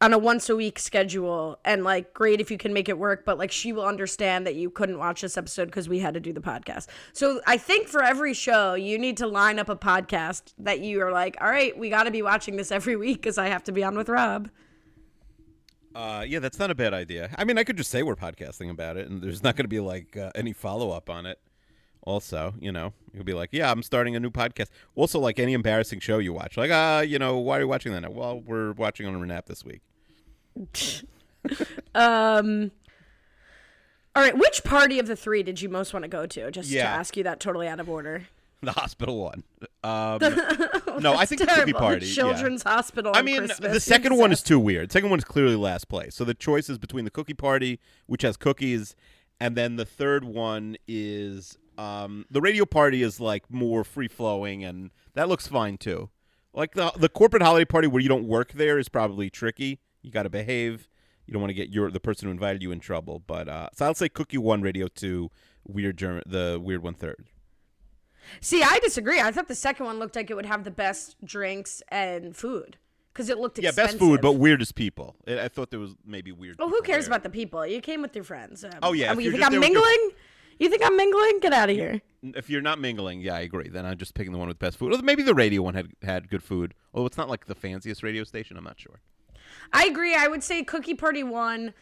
Speaker 2: on a once a week schedule, and like great if you can make it work, but like she will understand that you couldn't watch this episode because we had to do the podcast. So I think for every show, you need to line up a podcast that you are like, all right, we got to be watching this every week because I have to be on with Rob.
Speaker 3: Uh, yeah, that's not a bad idea. I mean, I could just say we're podcasting about it, and there's not going to be like uh, any follow up on it. Also, you know, you'll be like, "Yeah, I'm starting a new podcast." Also, like any embarrassing show you watch, like, ah, you know, why are you watching that? Well, we're watching on Renap this week.
Speaker 2: Um. All right, which party of the three did you most want to go to? Just to ask you that totally out of order.
Speaker 3: The hospital one. Um, no, I think the cookie party.
Speaker 2: The
Speaker 3: yeah.
Speaker 2: Children's Hospital.
Speaker 3: I mean,
Speaker 2: Christmas.
Speaker 3: the second one is too weird. The Second one is clearly last place. So the choice is between the cookie party, which has cookies, and then the third one is um, the radio party is like more free flowing, and that looks fine too. Like the the corporate holiday party where you don't work there is probably tricky. You got to behave. You don't want to get your the person who invited you in trouble. But uh, so I'll say cookie one, radio two, weird German, the weird one third.
Speaker 2: See, I disagree. I thought the second one looked like it would have the best drinks and food because it looked
Speaker 3: Yeah,
Speaker 2: expensive.
Speaker 3: best food, but weirdest people. I I thought there was maybe weird.
Speaker 2: well, who cares
Speaker 3: there.
Speaker 2: about the people? You came with your friends. Um,
Speaker 3: Oh, yeah,
Speaker 2: I mean,
Speaker 3: you're
Speaker 2: think I'm
Speaker 3: your-
Speaker 2: mingling? You think I'm mingling? Get out of here.
Speaker 3: If you're not mingling, yeah, I agree. Then I'm just picking the one with best food. Or maybe the radio one had had good food. Although it's not like the fanciest radio station. I'm not sure.
Speaker 2: I agree. I would say Cookie Party one.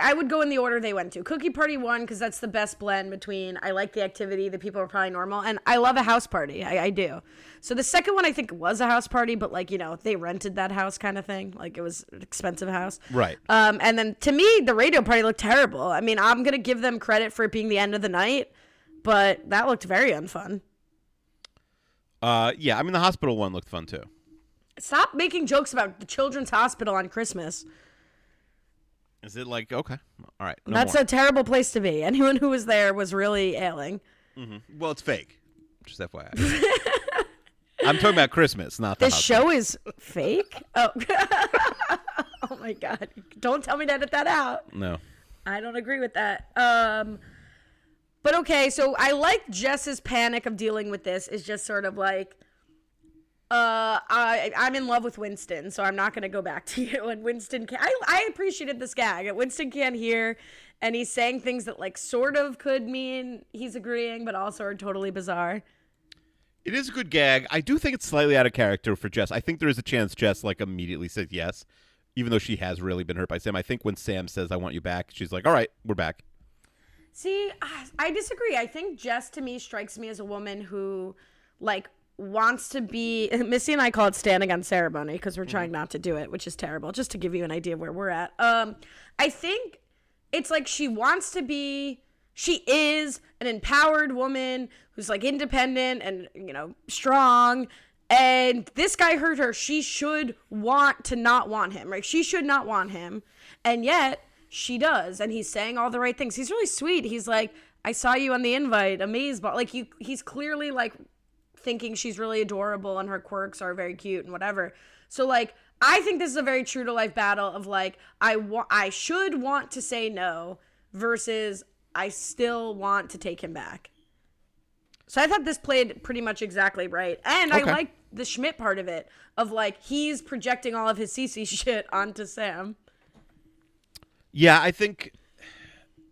Speaker 2: I would go in the order they went to. Cookie Party one because that's the best blend between I like the activity, the people are probably normal, and I love a house party. I, I do. So the second one I think was a house party, but like you know they rented that house kind of thing. Like it was an expensive house.
Speaker 3: Right.
Speaker 2: Um, and then to me the radio party looked terrible. I mean I'm gonna give them credit for it being the end of the night, but that looked very unfun.
Speaker 3: Uh, yeah. I mean, the hospital one looked fun too.
Speaker 2: Stop making jokes about the children's hospital on Christmas.
Speaker 3: Is it like okay? All right. No
Speaker 2: That's
Speaker 3: more.
Speaker 2: a terrible place to be. Anyone who was there was really ailing.
Speaker 3: well, it's fake. Just FYI. I'm talking about Christmas, not the
Speaker 2: This
Speaker 3: hospital.
Speaker 2: show is fake. Oh, oh my god! Don't tell me to edit that out.
Speaker 3: No.
Speaker 2: I don't agree with that. Um, but okay, so I like Jess's panic of dealing with this is just sort of like, uh, I I'm in love with Winston, so I'm not gonna go back to you. And Winston, can, I I appreciated this gag. Winston can't hear, and he's saying things that like sort of could mean he's agreeing, but also are totally bizarre.
Speaker 3: It is a good gag. I do think it's slightly out of character for Jess. I think there is a chance Jess like immediately says yes, even though she has really been hurt by Sam. I think when Sam says "I want you back," she's like, "All right, we're back."
Speaker 2: See, I- I disagree. I think Jess to me strikes me as a woman who, like, wants to be. Missy and I call it standing on ceremony because we're trying not to do it, which is terrible. Just to give you an idea of where we're at. Um, I think it's like she wants to be. She is an empowered woman who's like independent and you know strong. And this guy hurt her. She should want to not want him, right? She should not want him. And yet she does. And he's saying all the right things. He's really sweet. He's like, I saw you on the invite, amazed. But like you he's clearly like thinking she's really adorable and her quirks are very cute and whatever. So like I think this is a very true to life battle of like I want I should want to say no versus I still want to take him back. So I thought this played pretty much exactly right. And I
Speaker 3: Okay.
Speaker 2: like the Schmidt part of it of like he's projecting all of his Cece shit onto Sam.
Speaker 3: Yeah, I think.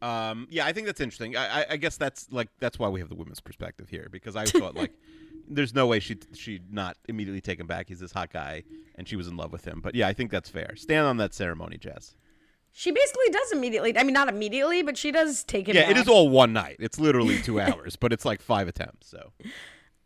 Speaker 3: Um, yeah, I think that's interesting. I, I, I guess that's like that's why we have the women's perspective here because I thought like, there's no way she she'd not immediately take him back. He's this hot guy, and she was in love with him. But yeah, I think that's fair. Stand on that ceremony, Jess.
Speaker 2: She basically does immediately. I mean, not immediately, but she does take him
Speaker 3: Yeah,
Speaker 2: back.
Speaker 3: it is all one night. It's literally two hours, but it's like five attempts. So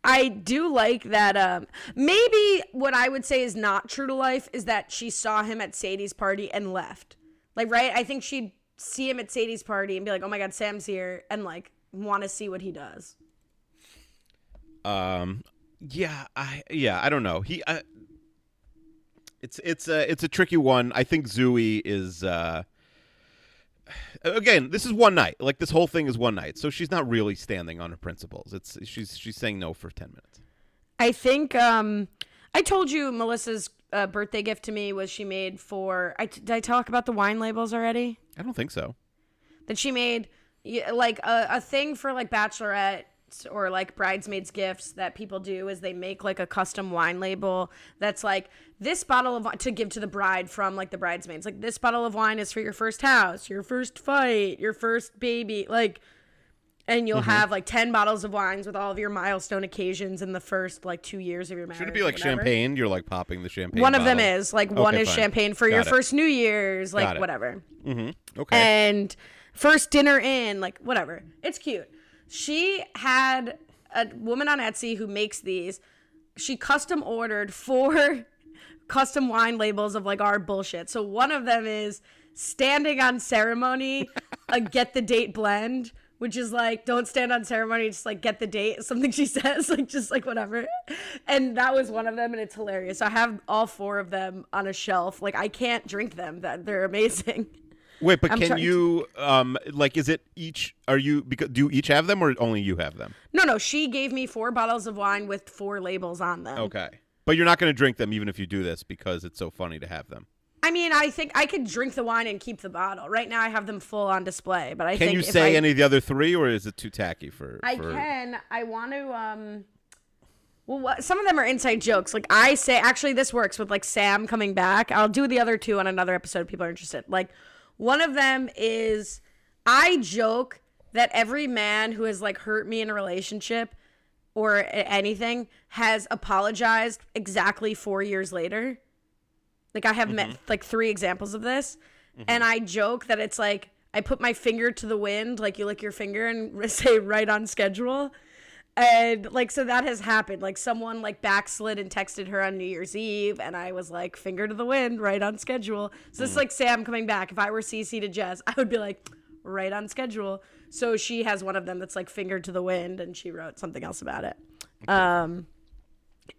Speaker 2: I do like that. Um, maybe what I would say is not true to life is that she saw him at Sadie's party and left. Like, right? I think she'd see him at Sadie's party and be like, "Oh my god, Sam's here," and like want to see what he does.
Speaker 3: Um, yeah, I yeah, I don't know. He, uh, it's it's a it's a tricky one. I think Zooey is. uh Again, this is one night. Like this whole thing is one night, so she's not really standing on her principles. It's she's she's saying no for ten minutes.
Speaker 2: I think um, I told you Melissa's uh, birthday gift to me was she made for. I did I talk about the wine labels already?
Speaker 3: I don't think so.
Speaker 2: That she made like a, a thing for like bachelorette or like bridesmaids gifts that people do is they make like a custom wine label that's like this bottle of wine to give to the bride from like the bridesmaids like this bottle of wine is for your first house your first fight your first baby like and you'll mm-hmm. have like 10 bottles of wines with all of your milestone occasions in the first like two years of your marriage
Speaker 3: Should it be like champagne? You're like popping the champagne.
Speaker 2: one of them is like one is
Speaker 3: fine.
Speaker 2: champagne for your
Speaker 3: it.
Speaker 2: first new year's
Speaker 3: Got
Speaker 2: like whatever mm-hmm.
Speaker 3: Okay.
Speaker 2: and first dinner in, like whatever. It's cute. She had a woman on Etsy who makes these. She custom ordered four custom wine labels of like our bullshit. So one of them is standing on ceremony, a get the date blend. Which is like, don't stand on ceremony, just like get the date, something she says, like just like whatever. And that was one of them, and it's hilarious. I have all four of them on a shelf. Like I can't drink them; that they're amazing.
Speaker 3: Wait, but
Speaker 2: I'm
Speaker 3: can
Speaker 2: trying
Speaker 3: you um like is it each are you because do you each have them or only you have them?
Speaker 2: No, no, she gave me four bottles of wine with four labels on them.
Speaker 3: Okay. But you're not going to drink them even if you do this because it's so funny to have them.
Speaker 2: I mean, I think I could drink the wine and keep the bottle. Right now, I have them full on display, but I
Speaker 3: Can
Speaker 2: think
Speaker 3: you
Speaker 2: if
Speaker 3: say
Speaker 2: I,
Speaker 3: any of the other three or is it too tacky for
Speaker 2: I
Speaker 3: for-
Speaker 2: can. I want to. Um, well, what, some of them are inside jokes. Like I say, actually, this works with like Sam coming back. I'll do the other two on another episode. if People are interested. Like one of them is I joke that every man who has like hurt me in a relationship or anything has apologized exactly four years later. Like I have met mm-hmm. like three examples of this, mm-hmm. and I joke that it's like I put my finger to the wind, like you lick your finger and say right on schedule, and like so that has happened. Like someone like backslid and texted her on New Year's Eve, and I was like finger to the wind, right on schedule. So it's like Sam coming back. If I were Cece to Jess, I would be like right on schedule. So she has one of them that's like finger to the wind, and she wrote something else about it. Um,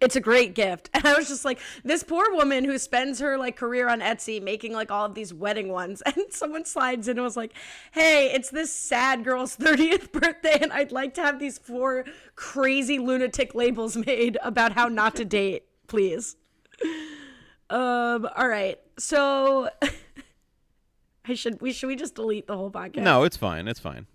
Speaker 2: it's a great gift. And I was just like, this poor woman who spends her like career on Etsy making like all of these wedding ones. And someone slides in and was like, hey, it's this sad girl's 30th birthday. And I'd like to have these four crazy lunatic labels made about how not to date, please. Um, all right. So I should we should we just delete the whole podcast?
Speaker 3: No, it's fine. It's fine.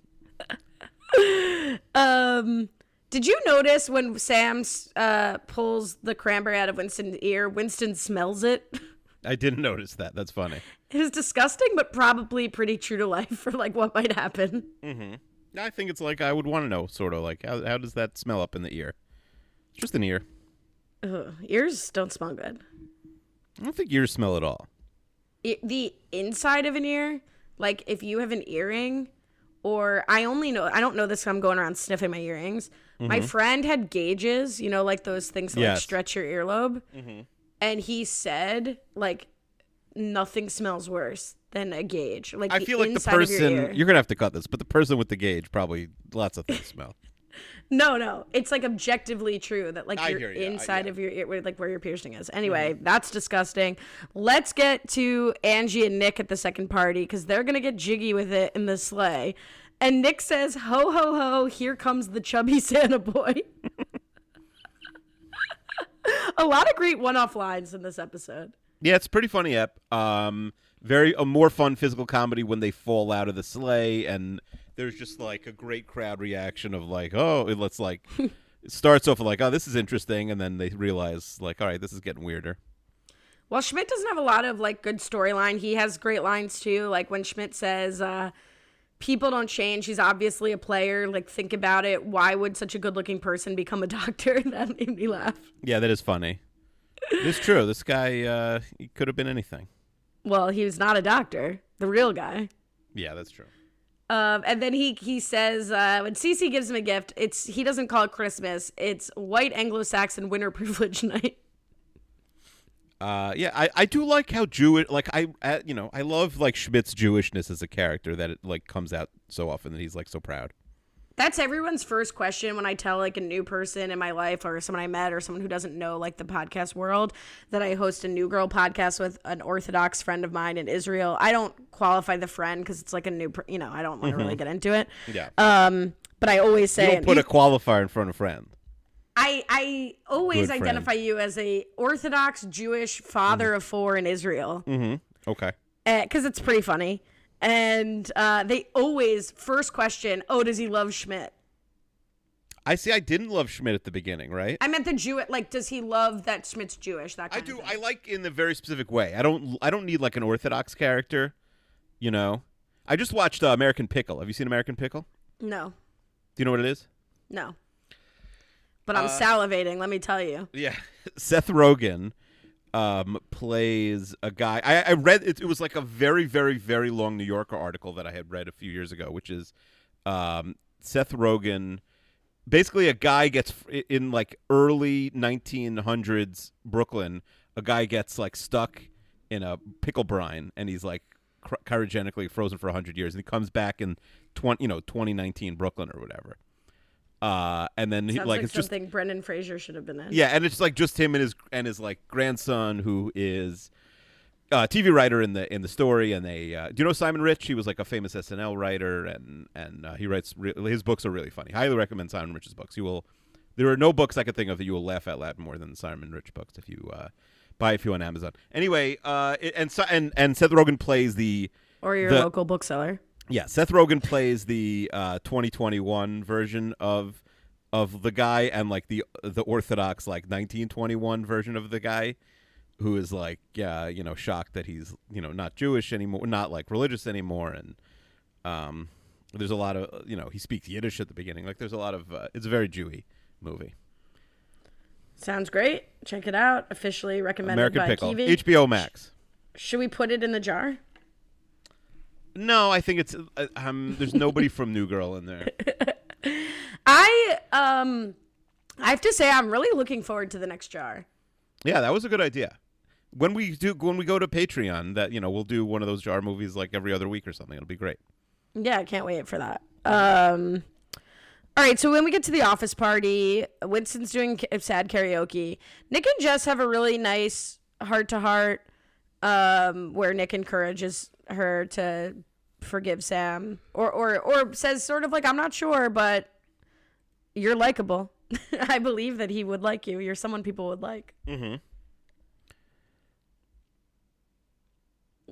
Speaker 2: Um, did you notice when Sam uh, pulls the cranberry out of Winston's ear, Winston smells it?
Speaker 3: I didn't notice that. That's funny.
Speaker 2: It is disgusting, but probably pretty true to life for like what might happen.
Speaker 3: I think it's like I would want to know sort of like how how does that smell up in the ear? It's just an ear.
Speaker 2: Ugh, ears don't smell good.
Speaker 3: I don't think ears smell at all.
Speaker 2: I the inside of an ear, like if you have an earring, or I only know I don't know this. I'm going around sniffing my earrings. My mm-hmm. friend had gauges, you know, like those things that like stretch your earlobe, mm-hmm. and he said like nothing smells worse than a gauge. Like
Speaker 3: I feel like the
Speaker 2: of your
Speaker 3: person you're gonna have to cut this, but the person with the gauge probably lots of things smell.
Speaker 2: No, no, it's like objectively true that like your
Speaker 3: I-
Speaker 2: inside of your ear, where, like where your piercing is. Mm-hmm. Anyway, that's disgusting. Let's get to Angie and Nick at the second party because they're gonna get jiggy with it in the sleigh. And Nick says, "Ho ho ho! Here comes the chubby Santa boy." A lot of great one-off lines in this episode.
Speaker 3: Yeah, it's a pretty funny ep. Um, very a more fun physical comedy when they fall out of the sleigh, and there's just like a great crowd reaction of like, oh, it lets like it starts off like, oh, this is interesting, and then they realize like, all right, this is getting weirder.
Speaker 2: Well, Schmidt doesn't have a lot of like good storyline. He has great lines too. Like when Schmidt says, uh, "People don't change." He's obviously a player. Like think about it. Why would such a good-looking person become a doctor? that made me laugh.
Speaker 3: Yeah, that is funny. it's true. This guy, uh, he could have been anything.
Speaker 2: Well, he was not a doctor. The real guy.
Speaker 3: Yeah, that's true.
Speaker 2: Um, and then he he says uh, when Cece gives him a gift, it's he doesn't call it Christmas. It's White Anglo-Saxon Winter Privilege Night.
Speaker 3: Uh, yeah, I, I do like how Jewish, like I, uh, you know, I love like Schmidt's Jewishness as a character that it like comes out so often that he's like so proud.
Speaker 2: That's everyone's first question when I tell like a new person in my life or someone I met or someone who doesn't know like the podcast world that I host a New Girl podcast with an Orthodox friend of mine in Israel. I don't qualify the friend because it's like a new, per- you know, I don't want to really get into it.
Speaker 3: Yeah,
Speaker 2: Um, but I always
Speaker 3: you
Speaker 2: say,
Speaker 3: don't put a qualifier in front of friend.
Speaker 2: I I always
Speaker 3: Good friend.
Speaker 2: identify you as a Orthodox Jewish father of four in Israel
Speaker 3: Mm-hmm. Okay.
Speaker 2: because it's pretty funny. And uh, they always first question, "Oh, does he love Schmidt?"
Speaker 3: I see. I didn't love Schmidt at the beginning, right?
Speaker 2: I meant the Jew. Like, does he love that Schmidt's Jewish? That
Speaker 3: I do. I like in the very specific way. I don't. I don't need like an orthodox character. You know. I just watched uh, American Pickle. Have you seen American Pickle?
Speaker 2: no,
Speaker 3: Do you know what it is?
Speaker 2: no. But
Speaker 3: Uh,
Speaker 2: I'm salivating. Let me tell you.
Speaker 3: Yeah. Seth Rogen um, plays a guy. I, I read it, it was like a very, very, very long New Yorker article that I had read a few years ago, which is um, Seth Rogen. Basically, a guy gets in like early 1900s Brooklyn. A guy gets like stuck in a pickle brine, and he's like cr- cryogenically frozen for 100 years, and he comes back in 20, you know, 2019 Brooklyn or whatever. Uh, and then he, like,
Speaker 2: like,
Speaker 3: it's just
Speaker 2: something Brendan Fraser should have been in.
Speaker 3: yeah, and it's like just him and his and his like grandson who is a TV writer in the in the story, and they uh, do you know Simon Rich? He was like a famous SNL writer, and and uh, he writes re- his books are really funny. Highly recommend Simon Rich's books. You will there are no books I could think of that you will laugh at loud more than the Simon Rich books if you uh, buy a few on Amazon. Anyway, uh, it, and and and Seth Rogen plays the
Speaker 2: Or your
Speaker 3: The-
Speaker 2: local bookseller.
Speaker 3: Yeah, Seth Rogen plays the uh, 2021 version of of the guy, and like the the Orthodox like 1921 version of the guy, who is like yeah, you know, shocked that he's you know not Jewish anymore, not like religious anymore, and um, there's a lot of you know he speaks Yiddish at the beginning. Like there's a lot of uh, it's a very Jewy movie.
Speaker 2: Sounds great. Check it out. Officially recommended
Speaker 3: American
Speaker 2: by
Speaker 3: Pickle,
Speaker 2: Kiwi.
Speaker 3: HBO Max.
Speaker 2: Should we put it in the jar?
Speaker 3: No, I think it's uh, um, there's nobody from New Girl in there.
Speaker 2: I um I have to say I'm really looking forward to the next jar.
Speaker 3: Yeah, that was a good idea. When we do when we go to Patreon, that you know, we'll do one of those jar movies like every other week or something. It'll be great.
Speaker 2: Yeah, I can't wait for that. Um all right, so when we get to the office party, Winston's doing sad karaoke. Nick and Jess have a really nice heart to heart um where Nick encourages her to forgive Sam or or or says sort of like I'm not sure, but you're likable. I believe that he would like you. You're someone people would like.
Speaker 3: Mm-hmm.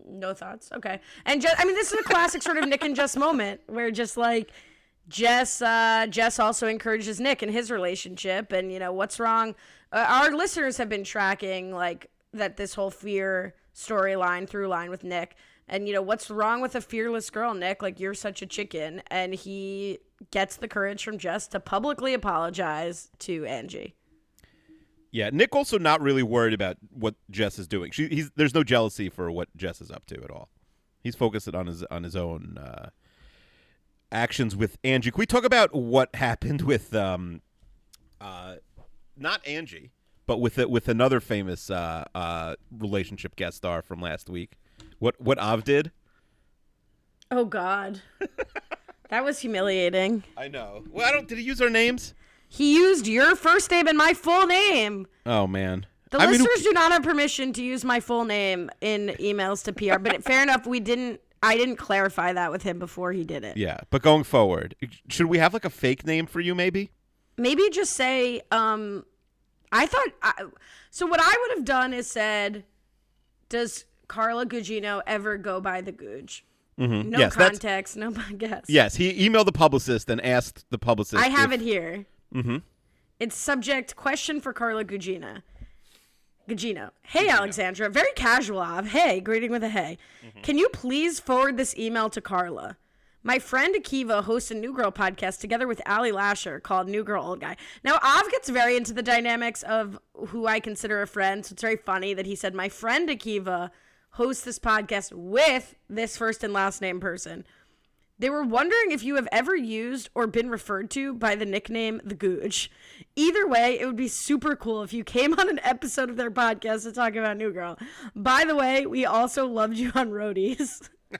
Speaker 2: No thoughts. Okay. And Jess, I mean, this is a classic sort of Nick and Jess moment where just like Jess, uh, Jess also encourages Nick in his relationship, and you know what's wrong. Uh, our listeners have been tracking like that this whole fear storyline through line with Nick, and you know what's wrong with a fearless girl, Nick? Like you're such a chicken, and he gets the courage from Jess to publicly apologize to Angie.
Speaker 3: Yeah, Nick also not really worried about what Jess is doing. She, there's no jealousy for what Jess is up to at all. He's focused on his on his own uh, actions with Angie. Can we talk about what happened with um, uh, not Angie, but with with another famous uh, uh, relationship guest star from last week? What what Av did?
Speaker 2: Oh God, that was humiliating.
Speaker 3: I know. Well, I don't. Did he use our names?
Speaker 2: He used your first name and my full name.
Speaker 3: Oh man.
Speaker 2: The
Speaker 3: I mean,
Speaker 2: listeners do not have permission to use my full name in emails to PR, but fair enough, we didn't. I didn't clarify that with him before he did it.
Speaker 3: yeah, but going forward, should we have like a fake name for you? Maybe.
Speaker 2: Maybe just say, um, I thought. I, so what I would have done is said, "Does Carla Gugino ever go by the Googe?"
Speaker 3: Mm-hmm.
Speaker 2: No
Speaker 3: yes,
Speaker 2: context, no guess.
Speaker 3: Yes, he emailed the publicist and asked the publicist.
Speaker 2: I have
Speaker 3: if-
Speaker 2: it here.
Speaker 3: Mm-hmm.
Speaker 2: It's subject question for Carla Gugina. Gugino. Hey, Alexandra. Very casual of. Hey, greeting with a hey. Can you please forward this email to Carla? My friend Akiva hosts a New Girl podcast together with Ali Lasher called New Girl Old Guy. Now, Av gets very into the dynamics of who I consider a friend, so it's very funny that he said, My friend Akiva hosts this podcast with this first and last name person. They were wondering if you have ever used or been referred to by the nickname The Gooch. Either way, it would be super cool if you came on an episode of their podcast to talk about New Girl. By the way, we also loved you on Roadies.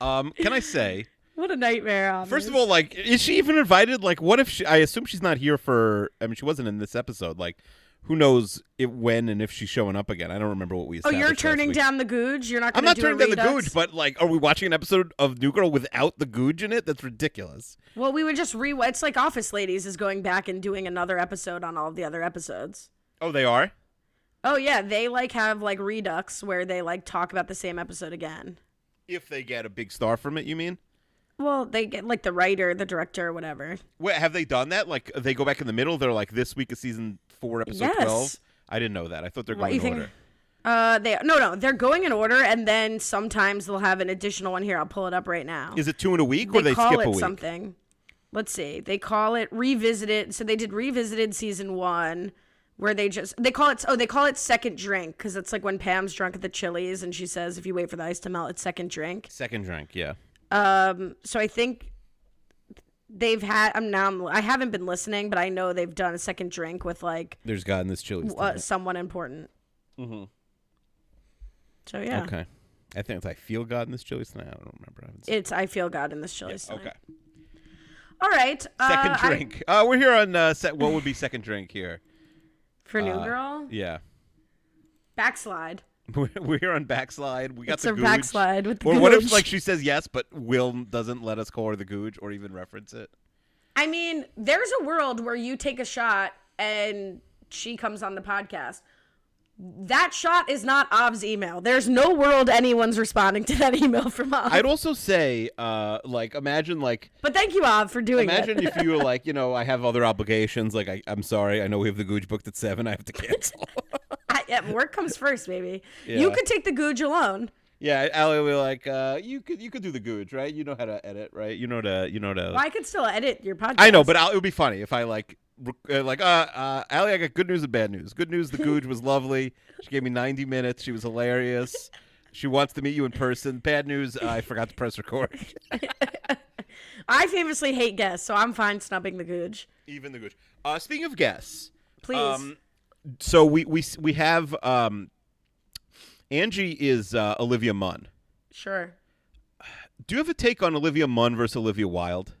Speaker 3: Um, can I say,
Speaker 2: what a nightmare. Obvious.
Speaker 3: first of all, like, is she even invited? Like, what if she? I assume she's not here for. I mean, she wasn't in this episode. Like, who knows it, when and if she's showing up again. I don't remember what we.
Speaker 2: Said.
Speaker 3: Oh,
Speaker 2: you're turning down the Googe. You're not.
Speaker 3: I'm not
Speaker 2: do
Speaker 3: turning down the? Googe, but like, are we watching an episode of New Girl without the Googe in it? That's ridiculous.
Speaker 2: Well, we would just re. It's like Office Ladies is going back and doing another episode on all of the other episodes.
Speaker 3: Oh, they are.
Speaker 2: Oh yeah, they like have like redux where they like talk about the same episode again.
Speaker 3: If they get a big star from it, you mean?
Speaker 2: Well, they get like the writer, the director, whatever.
Speaker 3: Wait, have they done that? Like they go back in the middle. They're like, this week is season four, episode
Speaker 2: Yes.
Speaker 3: twelve. I didn't know that. I thought they're going
Speaker 2: you
Speaker 3: in
Speaker 2: think-
Speaker 3: order.
Speaker 2: Uh, they no no they're going in order, and then sometimes they'll have an additional one here. I'll pull it up right now.
Speaker 3: Is it two in a week,
Speaker 2: they
Speaker 3: or they
Speaker 2: call
Speaker 3: skip
Speaker 2: it
Speaker 3: a week?
Speaker 2: something. Let's see. They call it revisited. So they did revisited season one, where they just they call it oh they call it second drink because it's like when Pam's drunk at the Chili's and she says if you wait for the ice to melt it's second drink.
Speaker 3: Second drink, yeah.
Speaker 2: Um, so I think they've had. I'm now I'm, I haven't been listening, but I know they've done a second drink with like
Speaker 3: There's God in this chili.
Speaker 2: uh, someone important.
Speaker 3: Mm-hmm.
Speaker 2: So yeah,
Speaker 3: Okay. I think it's I feel God in this chili tonight. I don't remember. I haven't
Speaker 2: it's I feel God in this Chili's. tonight.
Speaker 3: Okay.
Speaker 2: All right.
Speaker 3: Second
Speaker 2: uh, I-
Speaker 3: drink. uh, we're here on uh, set. What would be second drink here?
Speaker 2: for New
Speaker 3: Uh,
Speaker 2: Girl.
Speaker 3: Yeah.
Speaker 2: Backslide.
Speaker 3: We're we're here on backslide. We got
Speaker 2: It's
Speaker 3: the
Speaker 2: a
Speaker 3: googe.
Speaker 2: backslide with the
Speaker 3: Or what if like she says yes, but Will doesn't let us call her the googe or even reference it?
Speaker 2: I mean, there's a world where you take a shot and she comes on the podcast. That shot is not Av's email. There's no world anyone's responding to that email from Av.
Speaker 3: I'd also say, uh, like, imagine like
Speaker 2: but thank you, Ov, for doing that.
Speaker 3: Imagine
Speaker 2: it.
Speaker 3: if you were like, you know, I have other obligations. Like, I, I'm sorry. I know we have the Googe booked at seven. I have to cancel.
Speaker 2: Yeah, work comes first, baby. You could take the googe alone.
Speaker 3: yeah, Allie will be like, uh, you could you could do the Googe, right? You know how to edit, right? You know to you know to.
Speaker 2: Well, I could still edit your podcast.
Speaker 3: I know, but I'll, it would be funny if I like, rec- uh, like, uh, uh, Allie, I got good news and bad news. Good news, the Googe was lovely. She gave me 90 minutes. She was hilarious. She wants to meet you in person. Bad news, I forgot to press record.
Speaker 2: I famously hate guests, so I'm fine snubbing the googe.
Speaker 3: Even the Googe. Uh, speaking of guests,
Speaker 2: Please.
Speaker 3: Um, so we we we have um, Angie is uh, Olivia Munn.
Speaker 2: sure.
Speaker 3: Do you have a take on Olivia Munn versus Olivia Wilde?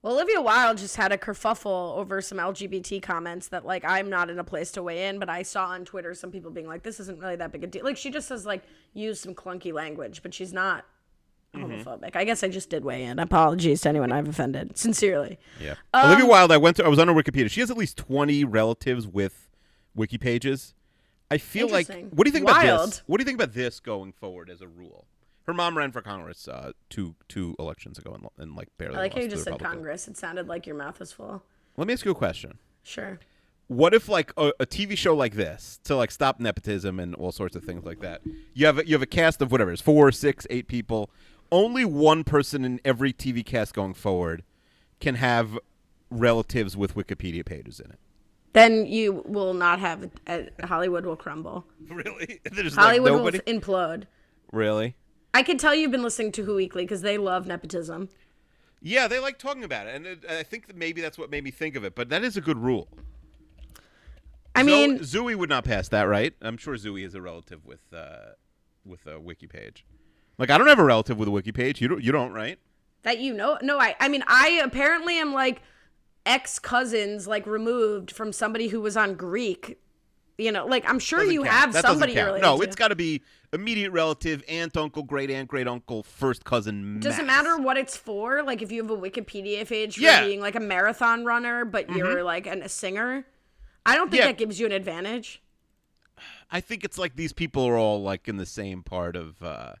Speaker 2: Well, Olivia Wilde just had a kerfuffle over some LGBT comments that, like, I'm not in a place to weigh in, but I saw on Twitter some people being like, this isn't really that big a deal. Like, she just says, like, use some clunky language, but she's not
Speaker 3: Mm-hmm.
Speaker 2: homophobic. I guess I just did weigh in. Apologies to anyone I've offended. Sincerely.
Speaker 3: Yeah.
Speaker 2: Um,
Speaker 3: Olivia Wilde. I went to. I was on her Wikipedia. She has at least twenty relatives with wiki pages. I feel like. What do you think about this? What do you think about this going forward as a rule? Her mom ran for Congress uh, two two elections ago and, and like barely.
Speaker 2: I like how you just said
Speaker 3: Republican.
Speaker 2: Congress. It sounded like your mouth was full.
Speaker 3: Let me ask you a question.
Speaker 2: Sure.
Speaker 3: what if like a, a TV show like this to like stop nepotism and all sorts of things like that? You have a, you have a cast of whatever it's four, six, eight people. Only one person in every TV cast going forward can have relatives with Wikipedia pages in it.
Speaker 2: Then you will not have uh, Hollywood will crumble.
Speaker 3: Really? There's
Speaker 2: Hollywood
Speaker 3: like
Speaker 2: will implode.
Speaker 3: really?
Speaker 2: I can tell you've been listening to Who Weekly because they love nepotism.
Speaker 3: Yeah, they like talking about it, and it, I think that maybe that's what made me think of it. But that is a good rule.
Speaker 2: I
Speaker 3: Zo-
Speaker 2: mean,
Speaker 3: Zooey would not pass that, right? I'm sure Zooey is a relative with uh, with a wiki page. Like I don't have a relative with a wiki page. You don't. You don't, right?
Speaker 2: that you know no i i mean i apparently am like ex cousins like removed from somebody who was on greek you know like i'm sure
Speaker 3: Doesn't
Speaker 2: you
Speaker 3: count.
Speaker 2: have
Speaker 3: That
Speaker 2: somebody you're related
Speaker 3: No,
Speaker 2: to.
Speaker 3: it's got to be immediate relative, aunt, uncle, great aunt, great uncle, first cousin.
Speaker 2: doesn't
Speaker 3: max.
Speaker 2: matter what it's for like if you have a wikipedia page for
Speaker 3: Yeah. Mm-hmm.
Speaker 2: being like a marathon runner but you're like an, a singer i don't think
Speaker 3: Yeah.
Speaker 2: that gives you an advantage
Speaker 3: I think it's like these people are all like in the same part of, uh,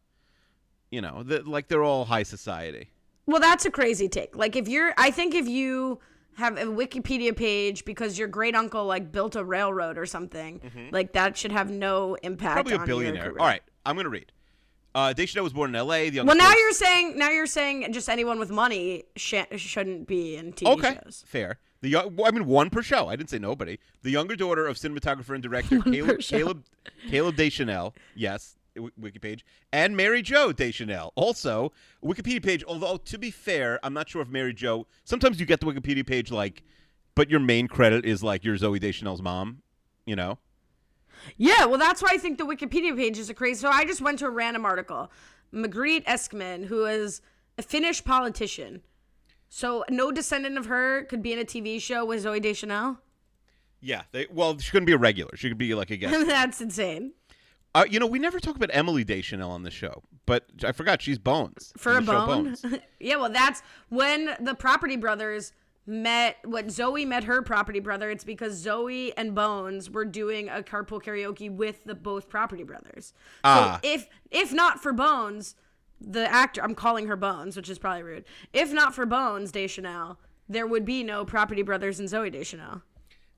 Speaker 3: you know, the, like they're all high society.
Speaker 2: well that's a crazy take like if you're i think if you have a wikipedia page because your great uncle like built a railroad or something like that should have no impact
Speaker 3: Mm-hmm. Probably a billionaire. All right, I'm gonna read. Uh, Deschanel was born in L.A. The
Speaker 2: Well, now you're saying now you're saying just anyone with money sh- shouldn't be in TV
Speaker 3: okay,
Speaker 2: shows.
Speaker 3: fair. The young, well, I mean, one per show. I didn't say nobody. The younger daughter of cinematographer and director Caleb. Caleb Caleb Deschanel. Yes, wiki page and Mary Jo Deschanel. Also, Wikipedia page. Although to be fair, I'm not sure if Mary Jo. Sometimes you get the Wikipedia page like, but your main credit is like you're Zooey Deschanel's mom. You know.
Speaker 2: Yeah, well, that's why I think the Wikipedia page is a crazy. So I just went to a random article. Margrethe Eskman, who is a Finnish politician, so no descendant of her could be in a TV show with Zooey Deschanel.
Speaker 3: Yeah. They, well, she couldn't be a regular. She could be like a guest.
Speaker 2: That's insane.
Speaker 3: Uh, you know, we never talk about Emily Deschanel on the show, but I forgot she's Bones
Speaker 2: For a bone.
Speaker 3: Bones.
Speaker 2: yeah, well, that's when the Property Brothers met. When Zooey met her Property Brother, it's because Zooey and Bones were doing a carpool karaoke with the both Property Brothers.
Speaker 3: Ah.
Speaker 2: So if if not for Bones, the actor, I'm calling her Bones, which is probably rude. If not for Bones Deschanel, there would be no Property Brothers and Zooey Deschanel.